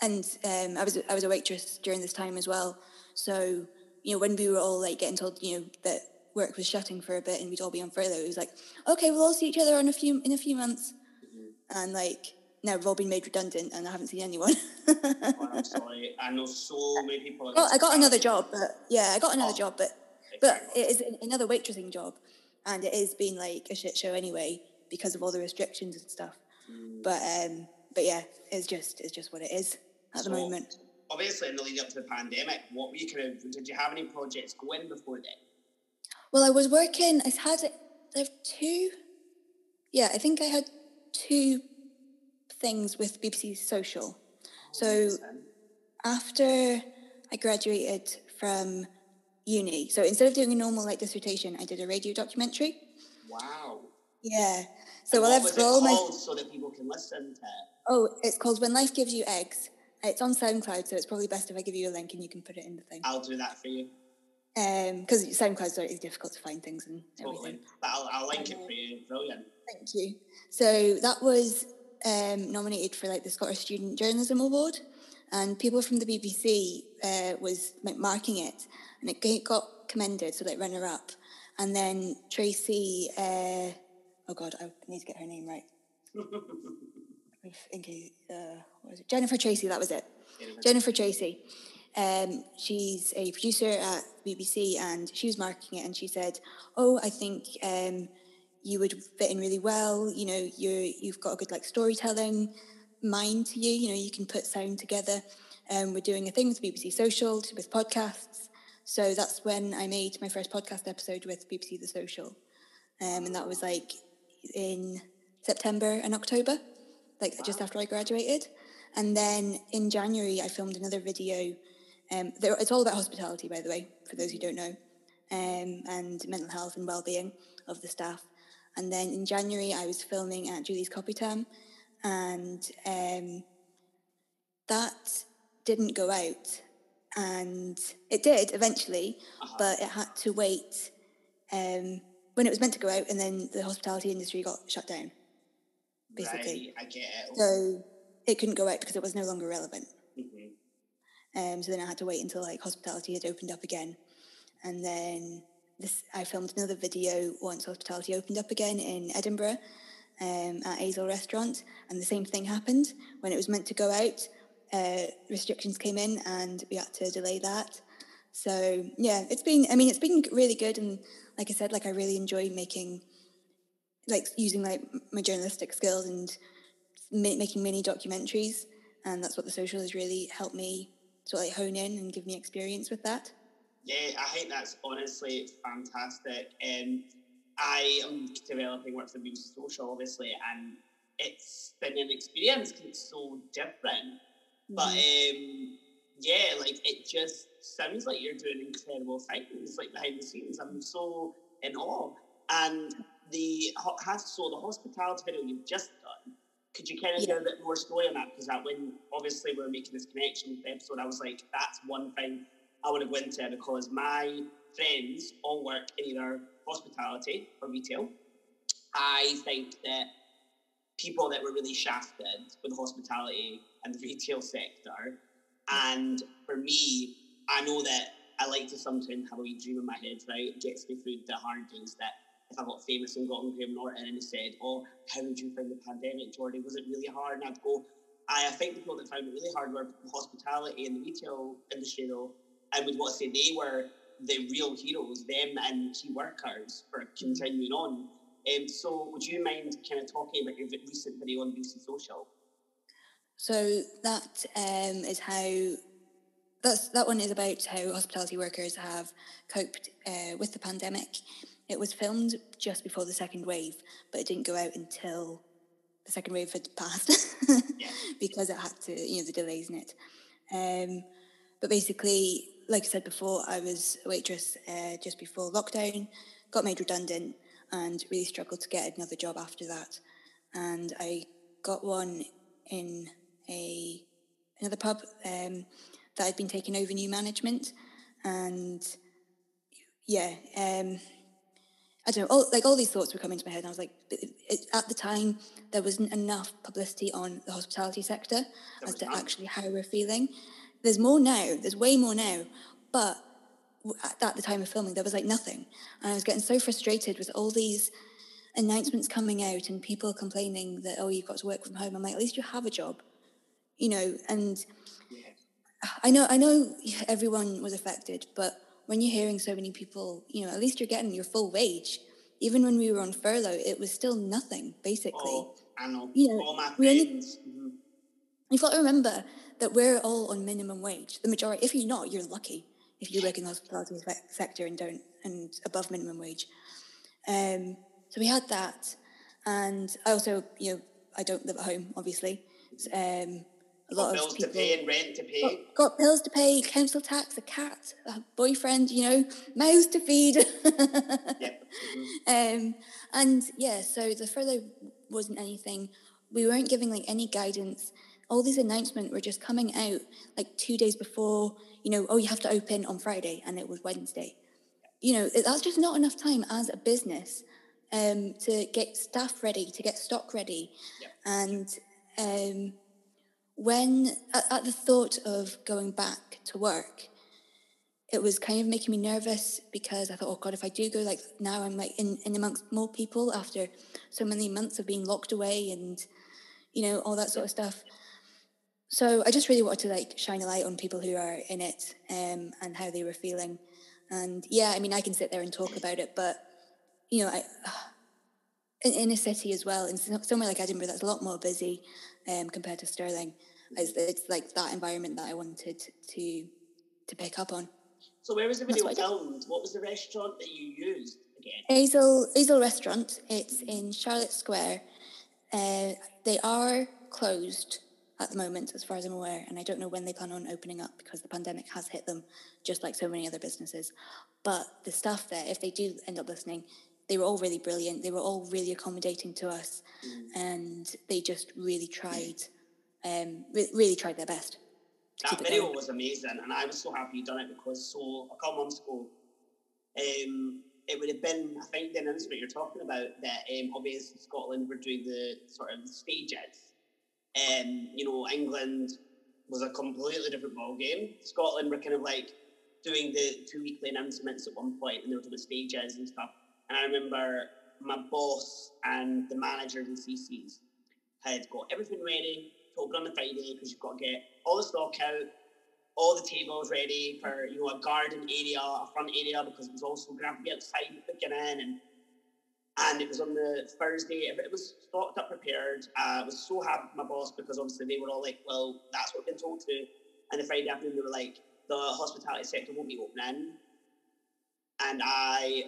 And um, I was I was a waitress during this time as well, so, you know, when we were all like getting told, you know, that work was shutting for a bit and we'd all be on furlough, it was like, okay, we'll all see each other in a few in a few months. Mm-hmm. And like now we've all been made redundant and I haven't seen anyone. oh, I'm sorry. I know so many people. Well, I got another job, but yeah, I got another oh, job, but but it is another waitressing job, and it is being like a shit show anyway because of all the restrictions and stuff. Mm. But um, but yeah, it's just it's just what it is at so, the moment obviously in the lead up to the pandemic, what were you kind of did you have any projects going before then? Well, I was working. I had I have two. Yeah, I think I had two things with BBC Social. Oh, so after I graduated from uni, so instead of doing a normal like dissertation, I did a radio documentary. Wow. Yeah. So and what was it called my... so that people can listen to? Oh, it's called When Life Gives You Eggs. It's on SoundCloud, so it's probably best if I give you a link and you can put it in the thing. I'll do that for you. Um, Because um, SoundCloud is difficult to find things and totally. everything. But I'll, I'll link um, it for you. Brilliant. Thank you. So that was um, nominated for like the Scottish Student Journalism Award, and people from the BBC uh, was like, marking it, and it got commended, so like runner up. And then Tracy, uh, oh god, I need to get her name right. <laughs> in uh, what was it? Jennifer Tracy, that was it. Jennifer, Jennifer Tracy. Um, she's a producer at BBC and she was marking it and she said, Oh, I think um, you would fit in really well. You know, you you've got a good like storytelling mind to you. You know, you can put sound together. Um, we're doing a thing with BBC Social with podcasts. So that's when I made my first podcast episode with BBC The Social. Um, and that was like in September and October like wow. just after I graduated. And then in January, I filmed another video. Um, it's all about hospitality, by the way, for those who don't know, um, and mental health and well-being of the staff. And then in January, I was filming at Julie's Copy Kopitiam, and um, that didn't go out. And it did eventually, uh-huh. but it had to wait um, when it was meant to go out, and then the hospitality industry got shut down basically. Right, I get it. So it couldn't go out because it was no longer relevant. Mm-hmm. Um, so then I had to wait until like hospitality had opened up again, and then this I filmed another video once hospitality opened up again in Edinburgh um, at Hazel Restaurant, and the same thing happened when it was meant to go out. Uh, restrictions came in, and we had to delay that. So yeah, it's been. I mean, it's been really good, and like I said, like I really enjoy making like using like my journalistic skills and ma- making mini documentaries, and that's what the social has really helped me sort of like hone in and give me experience with that. Yeah, I think that's honestly fantastic. And I am developing work for being social, obviously, and it's been an experience because it's so different. Mm-hmm. But um, yeah, like it just sounds like you're doing incredible things, like behind the scenes. I'm so in awe. And the so the hospitality video you've just done. Could you kind of yeah. give a bit more story on that? Because that when obviously we are making this connection with the episode, I was like, that's one thing I want to go into because my friends all work in either hospitality or retail. I think that people that were really shafted with hospitality and the retail sector, and for me, I know that I like to sometimes have a wee dream in my head, right? It gets me through the hard days that I got famous and got on Graham Norton and he said, Oh, how did you find the pandemic, Jordy? Was it really hard? And I'd go, I, I think the people that found it really hard were hospitality and the retail industry, though. I would want to say they were the real heroes, them and key workers for continuing on. Um, so, would you mind kind of talking about your recent video on BBC Social? So that um, is how that's that one is about how hospitality workers have coped uh, with the pandemic. It was filmed just before the second wave, but it didn't go out until the second wave had passed <laughs> because it had to, you know, the delays in it. Um, but basically, like I said before, I was a waitress uh, just before lockdown, got made redundant, and really struggled to get another job after that. And I got one in a another pub um, that had been taking over new management, and yeah, um, I don't know, all, like all these thoughts were coming to my head. And I was like, it, it, at the time, there wasn't enough publicity on the hospitality sector as to actually how we're feeling. There's more now. There's way more now, but at the time of filming, there was like nothing, and I was getting so frustrated with all these announcements coming out and people complaining that oh you've got to work from home. I'm like, at least you have a job, you know. And I know I know everyone was affected, but when you're hearing so many people, you know, at least you're getting your full wage. Even when we were on furlough, it was still nothing, basically. Oh, I know. You know, all my. Only, mm-hmm. You've got to remember that we're all on minimum wage. The majority, if you're not, you're lucky if you work in the hospitality sector and don't and above minimum wage. Um, so we had that, and I also, you know, I don't live at home, obviously. Um, a lot got of people to pay and rent to pay. Got, got, bills to pay, council tax, a cat, a boyfriend, you know, mouths to feed. <laughs> yep. Mm-hmm. Um, and yeah, so the furlough wasn't anything. We weren't giving like any guidance. All these announcements were just coming out like two days before. You know, oh, you have to open on Friday, and it was Wednesday. You know, that's just not enough time as a business um, to get staff ready, to get stock ready, and um, when at, the thought of going back to work, it was kind of making me nervous because I thought, oh God, if I do go like now, I'm like in, in amongst more people after so many months of being locked away and, you know, all that sort of stuff. So I just really wanted to like shine a light on people who are in it um, and how they were feeling. And yeah, I mean, I can sit there and talk about it, but, you know, I, <sighs> in, in a city as well, in somewhere like Edinburgh, that's a lot more busy um, compared to Stirling it's, it's like that environment that I wanted to to pick up on. So where was the video what filmed? What was the restaurant that you used again? Hazel Hazel Restaurant. It's in Charlotte Square. Uh, they are closed at the moment, as far as I'm aware, and I don't know when they plan on opening up because the pandemic has hit them, just like so many other businesses. But the staff there, if they do end up listening, they were all really brilliant. They were all really accommodating to us, mm. and they just really tried um, re- really tried their best. That video going. was amazing, and I was so happy you done it because so a couple months ago, um, it would have been I think the announcement you're talking about that um, obviously Scotland were doing the sort of stages. Um, you know, England was a completely different ball game. Scotland were kind of like doing the two weekly announcements at one point, and they were doing stages and stuff. And I remember my boss and the managers and CCs had got everything ready open on the Friday because you've got to get all the stock out, all the tables ready for you know a garden area, a front area because it was also going to to be outside the beginning and and it was on the Thursday. It was stocked up, prepared. Uh, I was so happy with my boss because obviously they were all like, "Well, that's what we've been told to." And the Friday afternoon, they were like, "The hospitality sector won't be opening," and I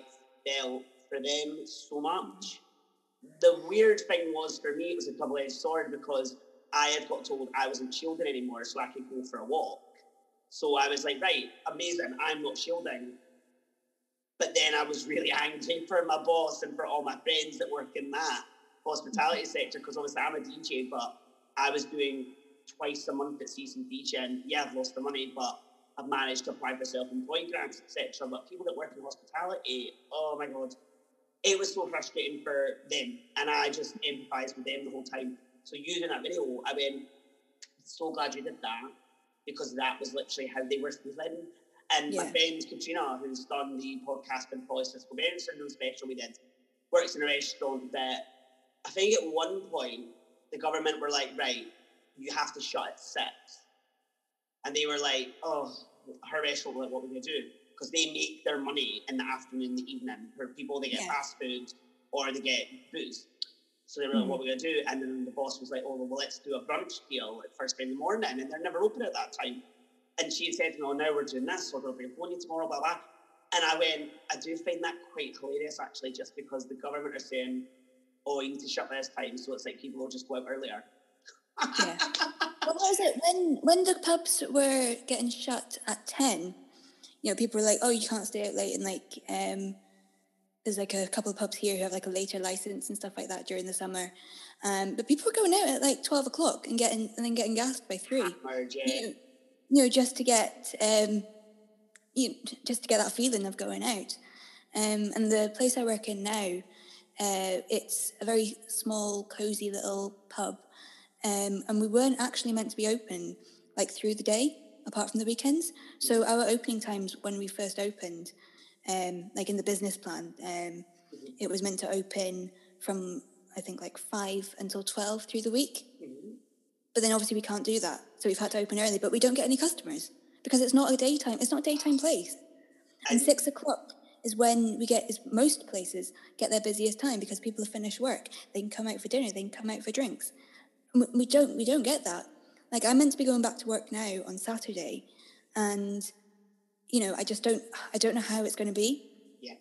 felt for them so much. The weird thing was for me, it was a double-edged sword because I had got told I wasn't shielding anymore, so I could go for a walk. So I was like, right, amazing, I'm not shielding. But then I was really angry for my boss and for all my friends that work in that hospitality mm-hmm. sector, because obviously I'm a DJ, but I was doing twice a month at season DJ, and yeah, I've lost the money, but I've managed to apply for self-employed grants, etc. But people that work in hospitality, oh my god, it was so frustrating for them, and I just empathised with them the whole time. So using that video, oh, I went, so glad you did that because that was literally how they were feeling. And yeah. my friend Katrina, who's done the podcast with Polycystic Ovarian Syndrome special we did, works in a restaurant that I think at one point the government were like, right, you have to shut at six. And they were like, oh, her restaurant, like, what are we going to do? Because they make their money in the afternoon, the evening. For people, they get yeah. fast food or they get booze. So they were like, mm-hmm. what are we going to do? And then the boss was like, oh, well, let's do a brunch deal at first thing in the morning. And they're never open at that time. And she said, no, now we're doing this, so we'll be phoning tomorrow, blah, blah. And I went, I do find that quite hilarious, actually, just because the government are saying, oh, you need to shut this time. So it's like people will just go out earlier. yeah. <laughs> What was it? When, when the pubs were getting shut at 10, you know, people were like, oh, you can't stay out late. And like, um, there's like a couple of pubs here who have like a later license and stuff like that during the summer. Um, but people are going out at like 12 o'clock and getting, and then getting gassed by three. Yeah. you, know, you know, just to get, um, you know, just to get that feeling of going out. Um, and the place I work in now, uh, it's a very small, cozy little pub, um, and we weren't actually meant to be open like through the day, apart from the weekends. So our opening times when we first opened, um, like in the business plan, um, it was meant to open from I think like five until twelve through the week. Mm-hmm. But then obviously we can't do that, so we've had to open early. But we don't get any customers because it's not a daytime. It's not a daytime place. And six o'clock is when we get is most places get their busiest time because people have finished work. They can come out for dinner. They can come out for drinks. We don't. We don't get that. Like I'm meant to be going back to work now on Saturday, and you know I just don't. I don't know how it's going to be. Yeah.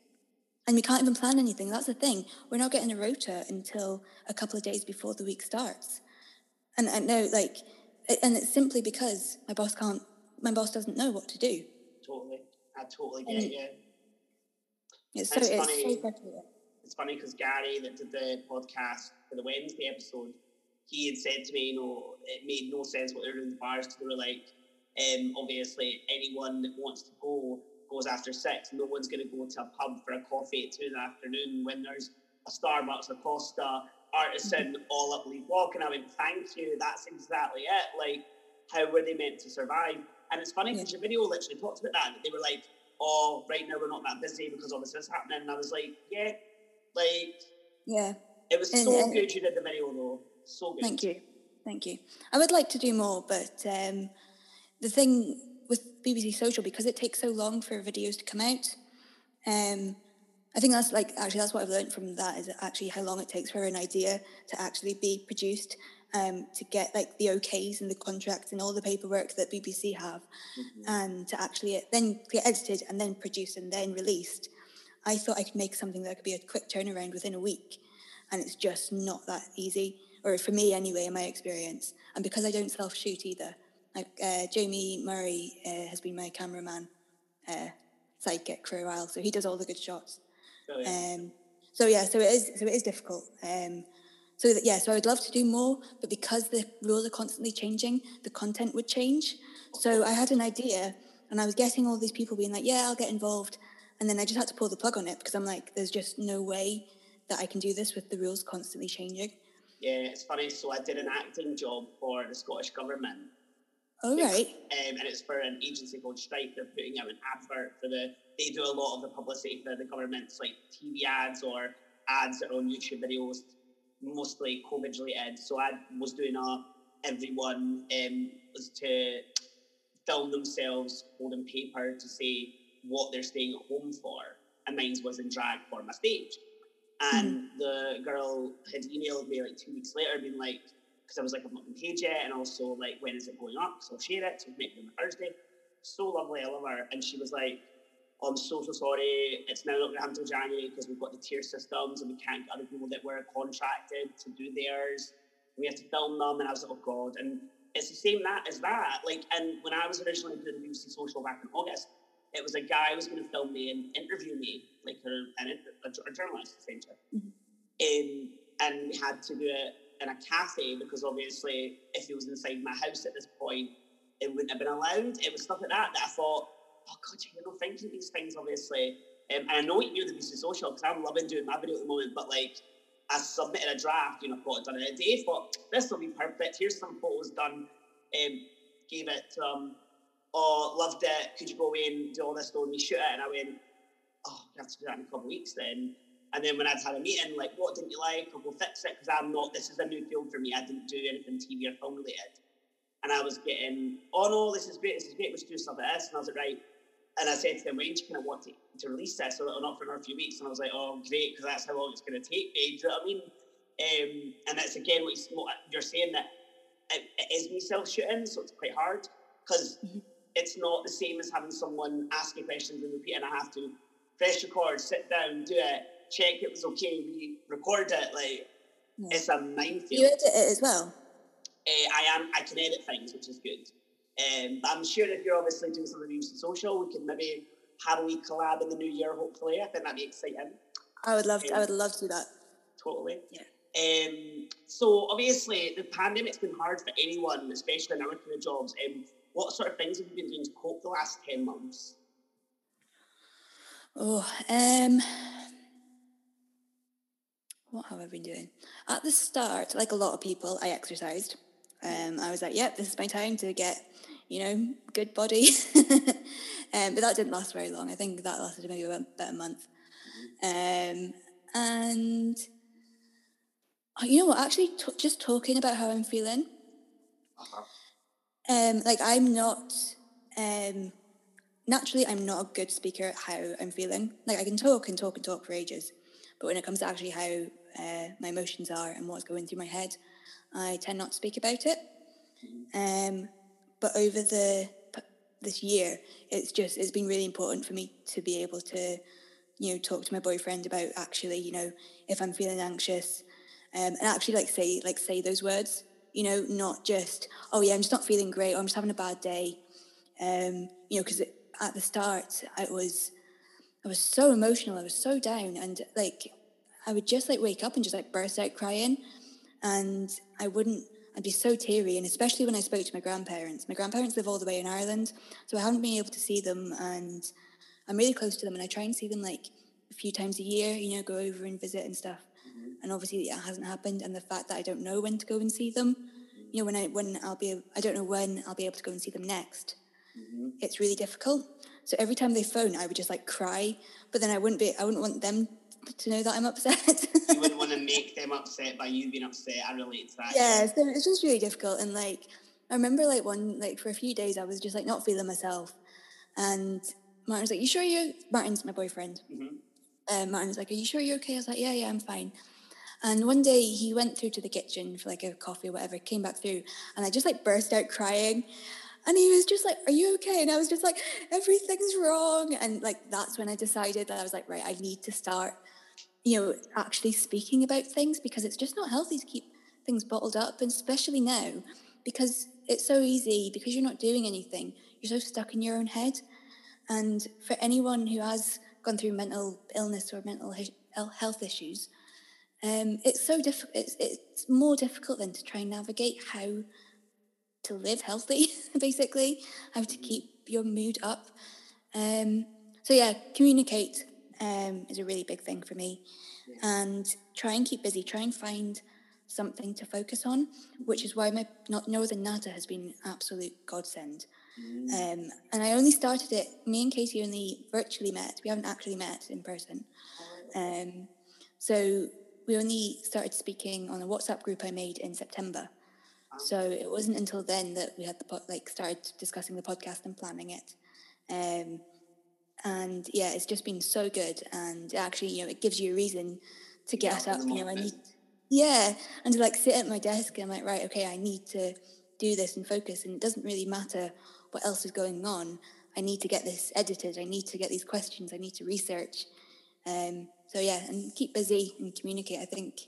And we can't even plan anything. That's the thing. We're not getting a rota until a couple of days before the week starts. And I know, like, and it's simply because my boss can't. My boss doesn't know what to do. Totally. I totally get it. Yeah. It's so, it's, funny, so It's funny because Gary that did the podcast for the Wednesday episode, he had said to me, you know, it made no sense what they were doing the bars. They were like, um, obviously, anyone that wants to go goes after six. No one's going to go to a pub for a coffee at two in the afternoon when there's a Starbucks, a Costa, artisan, mm-hmm. all up Leith Walk. And I went, thank you. That's exactly it. Like, how were they meant to survive? And it's funny because your video literally talks about that. They were like, oh, right now we're not that busy because all this is happening. And I was like, yeah, like, yeah. It was and, so and good you did the video though. So good. Thank you. Thank you. I would like to do more, but um, the thing with BBC Social, because it takes so long for videos to come out, um, I think that's like actually that's what I've learned from that is actually how long it takes for an idea to actually be produced um, to get like the OKs and the contracts and all the paperwork that BBC have, mm-hmm. and to actually then get edited and then produced and then released. I thought I could make something that could be a quick turnaround within a week, and it's just not that easy, or for me anyway, in my experience. And because I don't self shoot either, like uh, Jamie Murray uh, has been my cameraman uh, sidekick for a while, so he does all the good shots. Oh. Um, so yeah, so it is so it is difficult. Um, so that, yeah, so I would love to do more, but because the rules are constantly changing, the content would change. So I had an idea, and I was getting all these people being like, "Yeah, I'll get involved," and then I just had to pull the plug on it because I'm like, "There's just no way that I can do this with the rules constantly changing." Yeah, it's funny. So I did an acting job for the Scottish government. Oh right. Um, and it's for an agency called Stripe. They're putting out an advert for the. They do a lot of the publicity for the government's like TV ads or ads that are on YouTube videos mostly COVID related. So I was doing a everyone um, was to film themselves holding paper to say what they're staying at home for, and mine was in drag for my stage. And mm. the girl had emailed me like two weeks later, being like, because I was like, I'm not been paid yet, and also like, when is it going up? So I'll share it. So we make it on Thursday. So lovely, I love her. And she was like, I'm so, so sorry. It's now not going to happen until January because we've got the tier systems and we can't get other people that were contracted to do theirs. We have to film them. And I was like, oh God. And it's the same that as that. Like, and when I was originally doing the BBC Social back in August, it was a guy who was going to film me and interview me, like a, a, a journalist, essentially. Mm-hmm. Um, and we had to do it in a cafe because obviously, if he was inside my house at this point, it wouldn't have been allowed. It was stuff like that that I thought, oh God, you're not thinking these things, obviously. Um, and I know you do the BBC Social because I'm loving doing my video at the moment, but like I submitted a draft, you know, got it done in a day. Thought this will be perfect. Here's some photos done. Um, gave it um, oh, loved it. Could you go and do all this for me? Shoot it. And I went, oh, you have to do that in a couple of weeks then. And then when I'd had a meeting, like, what didn't you like? I'll go fix it because I'm not, this is a new field for me. I didn't do anything TV or film related. And I was getting, oh no, this is great, this is great, we should do something like this. And I was like, right. And I said to them, when do you kind of want to, to release this? So it'll not for another few weeks. And I was like, oh, great, because that's how long it's going to take me. Do you know what I mean? Um, and that's again what you're saying that it, it is me self shooting, so it's quite hard because mm-hmm. it's not the same as having someone ask you questions and repeat, and I have to press record, sit down, do it, check it was okay, we record it. Like yeah. it's a minefield. You edit it as well. Uh, I am. I can edit things, which is good. Um, but I'm sure if you're obviously doing something reviews on social, we can maybe have a wee collab in the new year. Hopefully, I think that'd be exciting. I would love. To, um, I would love to do that. Totally. Yeah. Um, so obviously the pandemic's been hard for anyone, especially in our kind of jobs. Um, what sort of things have you been doing to cope the last ten months? Oh, um, what have I been doing? At the start, like a lot of people, I exercised. Um, I was like, yep, this is my time to get, you know, good body. <laughs> um, but that didn't last very long. I think that lasted maybe about, about a month. Um, and oh, you know what? Actually, t- just talking about how I'm feeling. Uh-huh. Um, like I'm not. Um, naturally, I'm not a good speaker at how I'm feeling. Like I can talk and talk and talk for ages, but when it comes to actually how uh, my emotions are and what's going through my head, I tend not to speak about it. Um, but over the this year, it's just it's been really important for me to be able to, you know, talk to my boyfriend about actually, you know, if I'm feeling anxious, um, and actually like say like say those words, you know, not just oh yeah, I'm just not feeling great, or I'm just having a bad day, um, you know, because at the start I was I was so emotional, I was so down, and like I would just like wake up and just like burst out crying. And I wouldn't, I'd be so teary. And especially when I spoke to my grandparents. My grandparents live all the way in Ireland. So I haven't been able to see them. And I'm really close to them. And I try and see them like a few times a year, you know, go over and visit and stuff. Mm-hmm. And obviously it hasn't happened. And the fact that I don't know when to go and see them, you know, when I, when I'll be, I don't know when I'll be able to go and see them next. Mm-hmm. It's really difficult. So every time they phone, I would just like cry, but then I wouldn't be, I wouldn't want them to know that I'm upset. you wouldn't <laughs> want to make them upset by you being upset. I relate to that. Yeah, so it's just really difficult. And like, I remember like one, like for a few days, I was just like not feeling myself. And Martin's like, You sure you're, Martin's my boyfriend. Mm-hmm. Um, Martin's like, Are you sure you're okay? I was like, Yeah, yeah, I'm fine. And one day he went through to the kitchen for like a coffee or whatever, came back through, and I just like burst out crying. And he was just like, Are you okay? And I was just like, Everything's wrong. And like, that's when I decided that I was like, Right, I need to start you know, actually speaking about things because it's just not healthy to keep things bottled up, and especially now because it's so easy because you're not doing anything. You're so stuck in your own head. And for anyone who has gone through mental illness or mental health issues, um, it's so difficult. It's, it's more difficult than to try and navigate how to live healthy, <laughs> basically, how to keep your mood up. Um, so yeah, communicate um, is a really big thing for me. Yeah. And try and keep busy, try and find something to focus on, which is why my Northern Natter has been absolute godsend. Mm. Um, and I only started it, me and Katie only virtually met. We haven't actually met in person. Um, so we only started speaking on a WhatsApp group I made in September. So it wasn't until then that we had the po- like started discussing the podcast and planning it. Um, and yeah, it's just been so good. And actually, you know, it gives you a reason to get yeah, up. You know, I need, yeah, and to like sit at my desk and I'm like, right, okay, I need to do this and focus. And it doesn't really matter what else is going on. I need to get this edited. I need to get these questions. I need to research. Um, so yeah, and keep busy and communicate. I think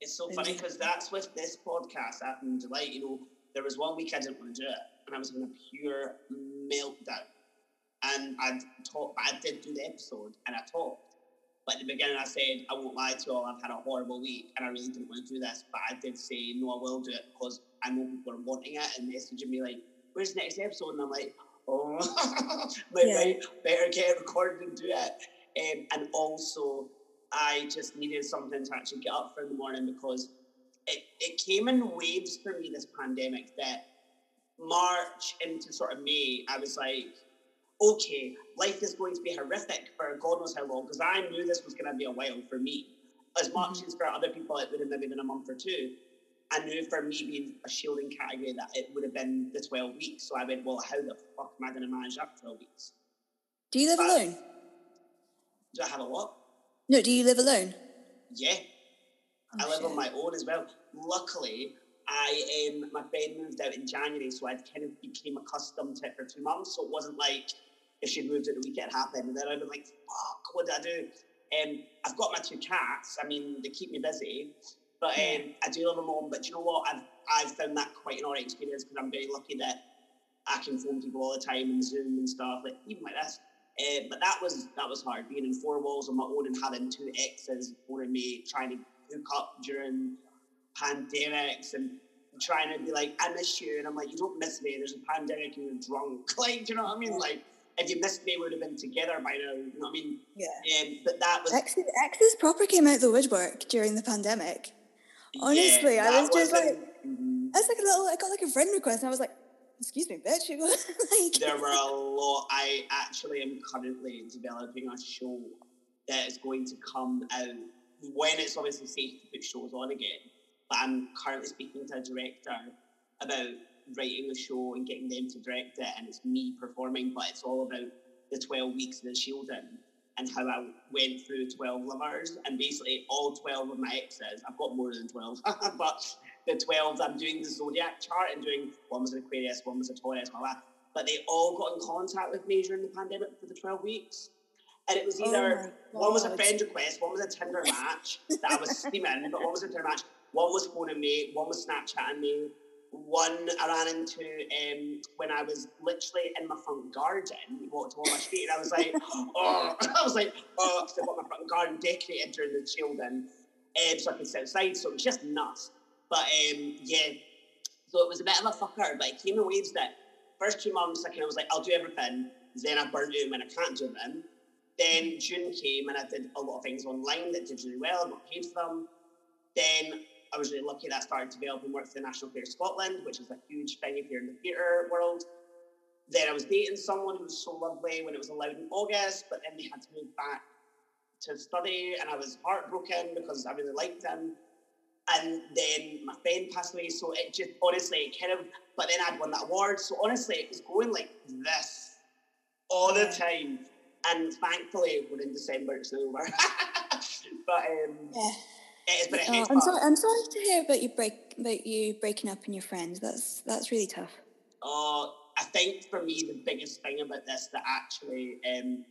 it's so funny because that's with this podcast happened in July. You know, there was one week I didn't want to do it, and I was in a pure meltdown and I talked, I did do the episode and I talked. But at the beginning, I said, I won't lie to you all, I've had a horrible week and I really didn't want to do this. But I did say, no, I will do it because I know people are wanting it and messaging me like, where's the next episode? And I'm like, oh, <laughs> like, yeah. right, better get it recorded and do it. Um, and also, I just needed something to actually get up for in the morning because it, it came in waves for me, this pandemic, that March into sort of May, I was like, okay, life is going to be horrific for God knows how long, because I knew this was going to be a while for me. As much mm-hmm. as for other people, it would have maybe been a month or two. I knew for me being a shielding category that it would have been the 12 weeks. So I went, well, how the fuck am I going to manage that 12 weeks? Do you live but, alone? Do I have a what? No, do you live alone? Yeah. Oh, I live shit. on my own as well. Luckily, I um, my friend moved out in January, so I kind of became accustomed to it for two months. So it wasn't like if she moved at the weekend, it happened, and then I'd be like, "Fuck, what did I do?" Um, I've got my two cats. I mean, they keep me busy, but um, I do live alone. But you know what? I've I've found that quite an alright experience because I'm very lucky that I can phone people all the time and Zoom and stuff, like even like this. Uh, but that was that was hard being in four walls on my own and having two exes phoning me, trying to hook up during pandemics and trying to be like, I miss you. And I'm like, you don't miss me. There's a pandemic and you're drunk. <laughs> Like, do you know what I mean? Like, if you missed me, we would have been together by now. You know what I mean? Yeah. Um, but that was. Exes, exes proper came out the woodwork during the pandemic. Honestly, yeah, I was just like, mm-hmm. I was like a little, I got like a friend request and I was like, excuse me, bitch. <laughs> like, there were a lot. I actually am currently developing a show that is going to come out when it's obviously safe to put shows on again but I'm currently speaking to a director about writing the show and getting them to direct it, and it's me performing, but it's all about the 12 weeks of the shielding and how I went through 12 lovers, and basically all 12 of my exes, I've got more than 12, <laughs> but the 12, I'm doing the zodiac chart and doing one was an Aquarius, one was a Taurus, all that. But they all got in contact with me during the pandemic for the 12 weeks. And it was oh either oh one was a friend request, one was a Tinder match that I was steaming, but one was a Tinder match. One was phoning me, one was Snapchatting me, one I ran into um, when I was literally in my front garden. He walked on my street, and I was like, <laughs> "Oh!" <laughs> I was like, "Oh!" Because I got my front garden decorated during the children, um, so I could sit outside. So it was just nuts. But um, yeah, so it was a bit of a fucker, but it came in waves. That first two months, I kind of was like, "I'll do everything." Then I burnt out when I can't do them. Then June came, and I did a lot of things online that did really well. I got paid for them. Then I was really lucky that I started developing work for the National Theatre Scotland, which is a huge thing if you're in the theatre world. Then I was dating someone who was so lovely when it was allowed in August, but then they had to move back to study, and I was heartbroken because I really liked him. And then my friend passed away, so it just honestly it kind of. But then I'd won that award, so honestly it was going like this all the time. And thankfully, we're in December, it's over. <laughs> but um, yeah oh, I'm sorry. I'm sorry to hear about you break about you breaking up and your friends. That's that's really tough. Oh, I think for me the biggest thing about this that actually um,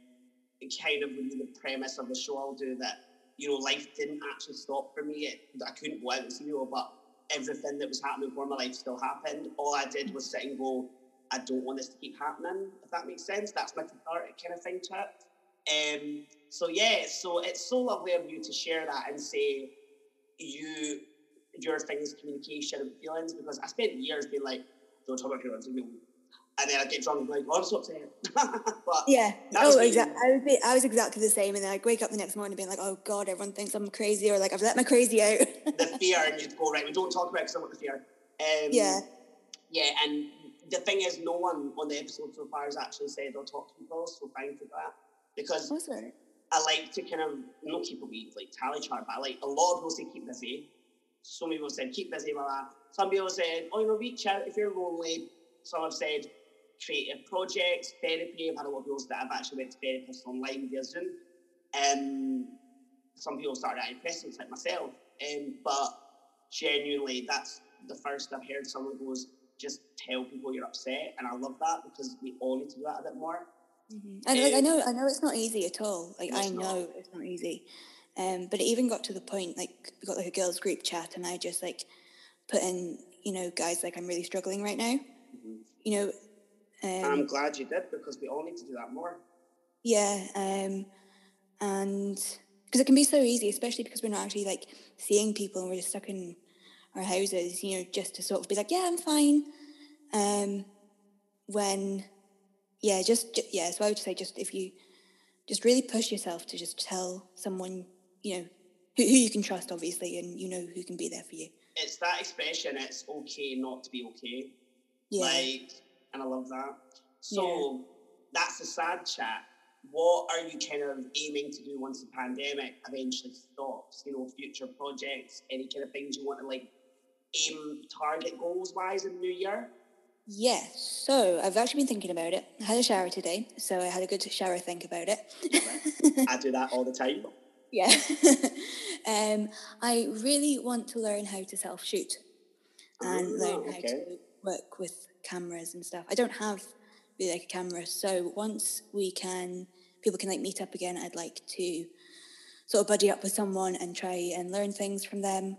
kind of really the premise of the show I'll do that you know life didn't actually stop for me. It, I couldn't go out see people, but everything that was happening for my life still happened. All I did was sit and go. I don't want this to keep happening. If that makes sense, that's my cathartic kind of thing to it. Um, so yeah, so it's so lovely of you to share that and say you your things communication and feelings because I spent years being like, don't talk about feelings and then I get drunk and be like, oh, so upset. but yeah. Oh, exactly. I was, I was exactly the same. And then I'd wake up the next morning and being like, oh God, everyone thinks I'm crazy or like I've let my crazy out. <laughs> the fear, and you'd go, right, we don't talk about it because I want the fear. Um, yeah. Yeah. And the thing is, no one on the episode so far has actually said they'll talk to people. So thank you for that. Because. Sorry. I like to kind of not keep a wee like tally chart, but I like a lot of people say keep busy. Some people said keep busy, blah, blah. Some people said, oh, you know, reach out if you're lonely. Some have said creative projects, therapy. I've had a lot of people that have actually went to therapists online via Zoom. Um, some people started antidepressants like myself. Um, but genuinely, that's the first I've heard someone goes, just tell people you're upset. And I love that because we all need to do that a bit more. Mm-hmm. And like I know, I know it's not easy at all. Like I know not. it's not easy. Um, but it even got to the point like we got like a girls group chat, and I just like put in, you know, guys, like I'm really struggling right now. Mm-hmm. You know. Um, I'm glad you did because we all need to do that more. Yeah, um, and because it can be so easy, especially because we're not actually like seeing people and we're just stuck in our houses. You know, just to sort of be like, yeah, I'm fine. Um, when yeah, just, just yeah. So I would say just if you just really push yourself to just tell someone, you know, who, who you can trust, obviously, and you know who can be there for you. It's that expression, it's okay not to be okay. Yeah. Like, and I love that. So that's a sad chat. What are you kind of aiming to do once the pandemic eventually stops? You know, future projects, any kind of things you want to like aim target goals wise in the new year? Yes. So I've actually been thinking about it. I had a shower today, so I had a good shower think about it. <laughs> I do that all the time. Yeah. <laughs> um, I really want to learn how to self shoot and Oh, learn how okay. to work with cameras and stuff. I don't have really like a camera, so once we can, people can like meet up again. I'd like to sort of buddy up with someone and try and learn things from them.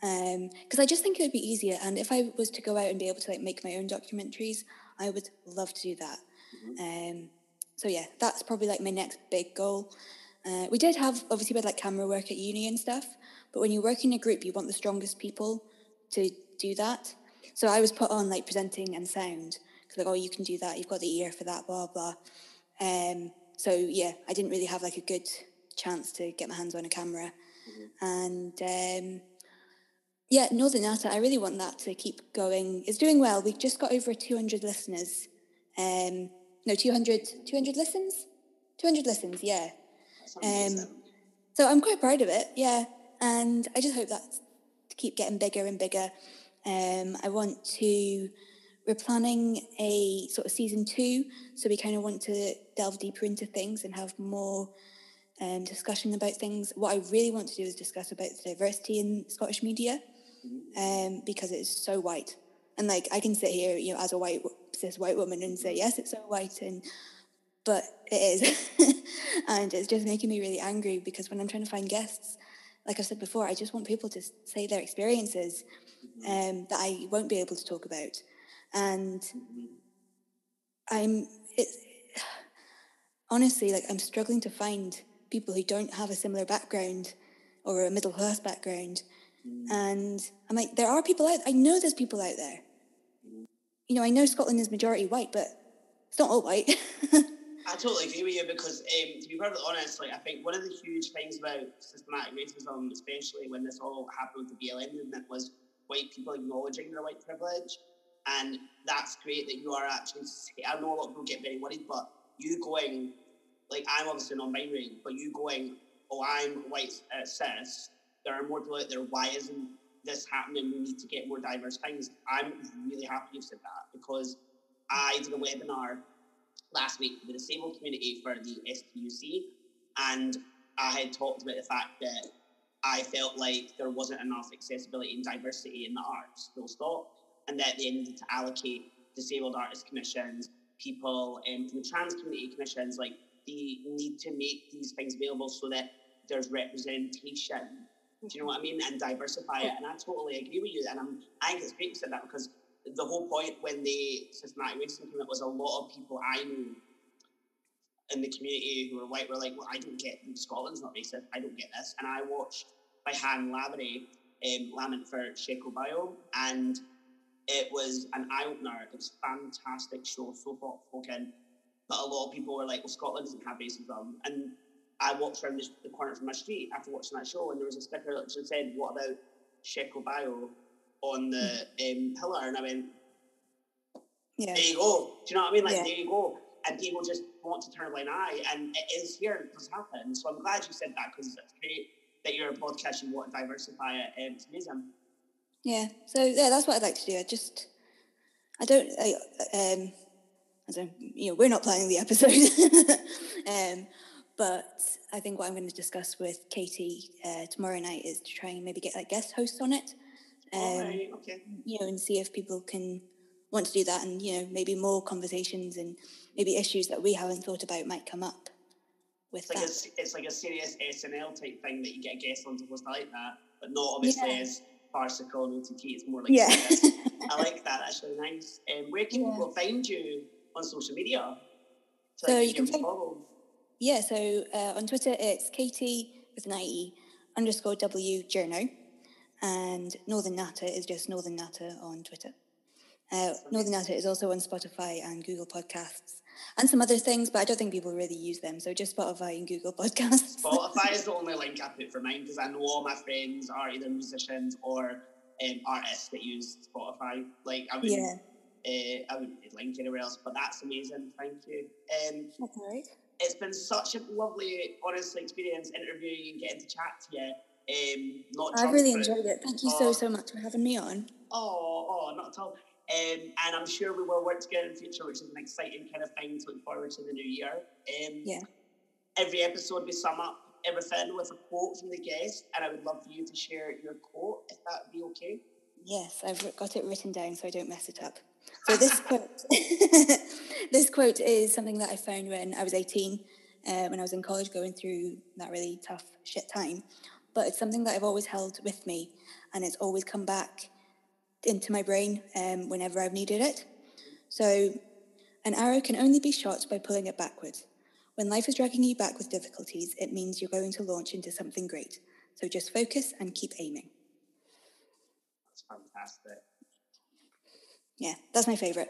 Because I just think it would be easier, and if I was to go out and be able to like make my own documentaries, I would love to do that. Um, so yeah, that's probably like my next big goal. Uh, we did have obviously we had like camera work at uni and stuff, but when you work in a group, you want the strongest people to do that. So I was put on like presenting and sound because like oh you can do that, you've got the ear for that, blah blah. Um, so yeah, I didn't really have like a good chance to get my hands on a camera, and um, yeah, Northern Natter, I really want that to keep going. It's doing well. We've just got over 200 listeners. Um, no, 200, 200 listens? 200 listens, yeah. Um, So I'm quite proud of it, yeah. And I just hope that to keep getting bigger and bigger. Um, I want to, we're planning a sort of season two. So we kind of want to delve deeper into things and have more um, discussion about things. What I really want to do is discuss about the diversity in Scottish media um, because it is so white. And like I can sit here, you know, as a white cis white woman and say yes, it's so white, and but it is, <laughs> and it's just making me really angry because when I'm trying to find guests, like I said before, I just want people to say their experiences um, that I won't be able to talk about, and I'm it, honestly like I'm struggling to find people who don't have a similar background or a middle class background. And I'm like, there are people out. I know there's people out there. You know, I know Scotland is majority white, but it's not all white. <laughs> I totally agree with you because, um, to be perfectly honest, like I think one of the huge things about systematic racism, especially when this all happened with the BLM movement, was white people acknowledging their white privilege, and that's great that you are actually. I know a lot of people get very worried, but you going, like I'm obviously non-binary, but you going, oh, I'm white uh, cis. There are more people out there. Why isn't this happening? We need to get more diverse things. I'm really happy you said that because I did a webinar last week for the disabled community for the SPUC, and I had talked about the fact that I felt like there wasn't enough accessibility and diversity in the arts, full stop, and that they needed to allocate disabled artist commissions, people um, from the trans community commissions, like they need to make these things available so that there's representation. Do you know what I mean? And diversify it. And I totally agree with you. And I'm, I think it's great you said that because the whole point when the systematic racism came out was a lot of people I knew in the community who are white were like, well, I don't get Scotland's not racist. I don't get this. And I watched by Han Lavery, um, Lament for Sheku Bayoh, and it was an eye opener. It was a fantastic show, so thought provoking. But a lot of people were like, well, Scotland doesn't have racism. And I walked around the, corner from my street after watching that show, and there was a sticker that just said, what about Sheku Bayoh on the um, pillar? And I went, yeah. there you go. Do you know what I mean? Like, Yeah. there you go. And people just want to turn a blind eye, and it is here. It does happen. So I'm glad you said that because it's great that you're a podcast. You want to diversify it. and It's amazing. Yeah. So yeah, that's what I'd like to do. I just, I don't, I, um, I don't, you know, we're not planning the episode, <laughs> um, but I think what I'm going to discuss with Katie uh, tomorrow night is to try and maybe get like guest hosts on it, um, right. Okay. you know, and see if people can want to do that, and you know, maybe more conversations and maybe issues that we haven't thought about might come up with It's like, a, that. it's like a serious SNL type thing that you get guests on to host. Like that, but not obviously Yeah. as farcical and OTT. It's more like Yeah. serious. <laughs> I like that. That's really nice. Um, where can Yeah. people find you on social media? So they you can find- follow. Yeah, so uh, on Twitter it's Katie with an IE underscore W journo, and Northern Natter is just Northern Natter on Twitter. Uh, Northern Natter is also on Spotify and Google Podcasts, and some other things, but I don't think people really use them. So just Spotify and Google <laughs> Podcasts. Spotify is the only link I put for mine because I know all my friends are either musicians or um, artists that use Spotify. Like I would, Yeah. uh, I wouldn't link anywhere else, but that's amazing. Thank you. Um, That's all right. it's been such a lovely, honestly experience interviewing and getting to chat to you. Um, not I've really enjoyed it. Thank you Oh. so, so much for having me on. Oh, oh, not at all. Um, and I'm sure we will work together in the future, which is an exciting kind of thing to look forward to the new year. Um, Yeah. Every episode we sum up everything with a quote from the guest, and I would love for you to share your quote, if that would be okay. Yes, I've got it written down so I don't mess it up. So this quote, <laughs> this quote is something that I found when I was 18, uh, when I was in college going through that really tough shit time. But it's something that I've always held with me, and it's always come back into my brain um, whenever I've needed it. So, an arrow can only be shot by pulling it backwards. When life is dragging you back with difficulties, it means you're going to launch into something great. So just focus and keep aiming. That's fantastic. Yeah, that's my favourite.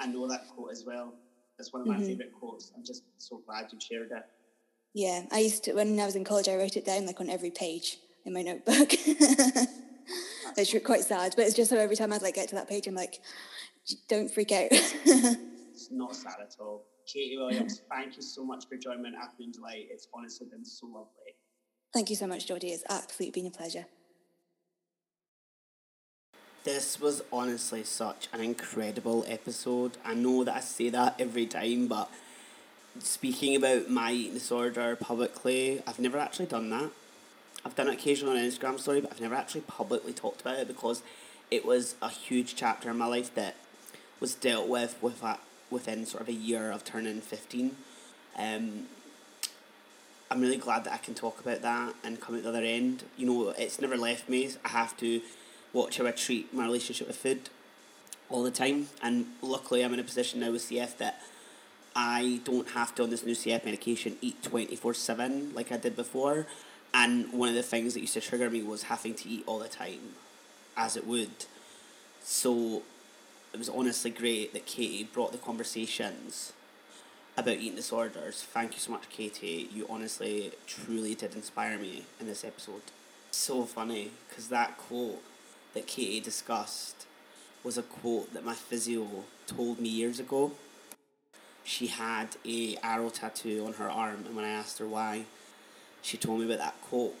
I <laughs> know that quote as well. It's one of my Mhm. favourite quotes. I'm just so glad you shared it. Yeah, I used to, when I was in college, I wrote it down like on every page in my notebook. <laughs> <laughs> it's quite sad, but it's just so every time I'd like get to that page, I'm like, don't freak out. <laughs> It's not sad at all. Katie Williams, thank you so much for joining me on Afternoon Deelight. It's honestly been so lovely. Thank you so much, Jordy. It's absolutely been a pleasure. This was honestly such an incredible episode. I know that I say that every time, but speaking about my eating disorder publicly, I've never actually done that. I've done it occasionally on Instagram story, but I've never actually publicly talked about it because it was a huge chapter in my life that was dealt with, with within sort of a year of turning 15. Um, I'm really glad that I can talk about that and come out the other end. You know, it's never left me. I have to watch how I treat my relationship with food all the time. And luckily, I'm in a position now with CF that I don't have to, on this new CF medication, eat 24 7 like I did before. And one of the things that used to trigger me was having to eat all the time, as it would. So it was honestly great that Katie brought the conversations about eating disorders. Thank you so much, Katie. You honestly, truly did inspire me in this episode. So funny, because that quote that Katie discussed was a quote that my physio told me years ago. She had a arrow tattoo on her arm, and when I asked her why, she told me about that quote.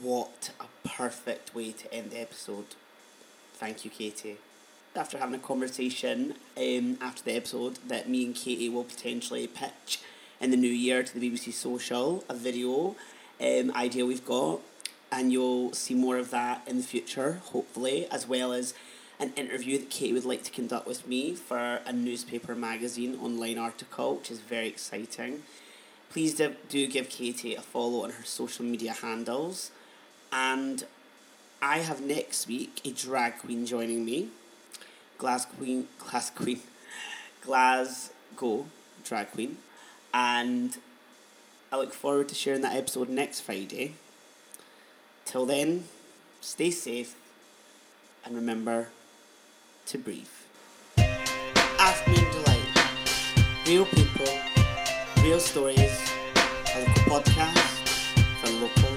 What a perfect way to end the episode. Thank you, Katie. After having a conversation um, after the episode that me and Katie will potentially pitch in the new year to the BBC Social, a video um, idea we've got, and you'll see more of that in the future, hopefully, as well as an interview that Katie would like to conduct with me for a newspaper magazine online article, which is very exciting. Please do, do give Katie a follow on her social media handles. And I have next week a drag queen joining me. Glass Queen, Glass Queen, Glasgow drag queen. And I look forward to sharing that episode next Friday. Till then, stay safe and remember to breathe. Afternoon Deelight. Real people, real stories, podcast. For local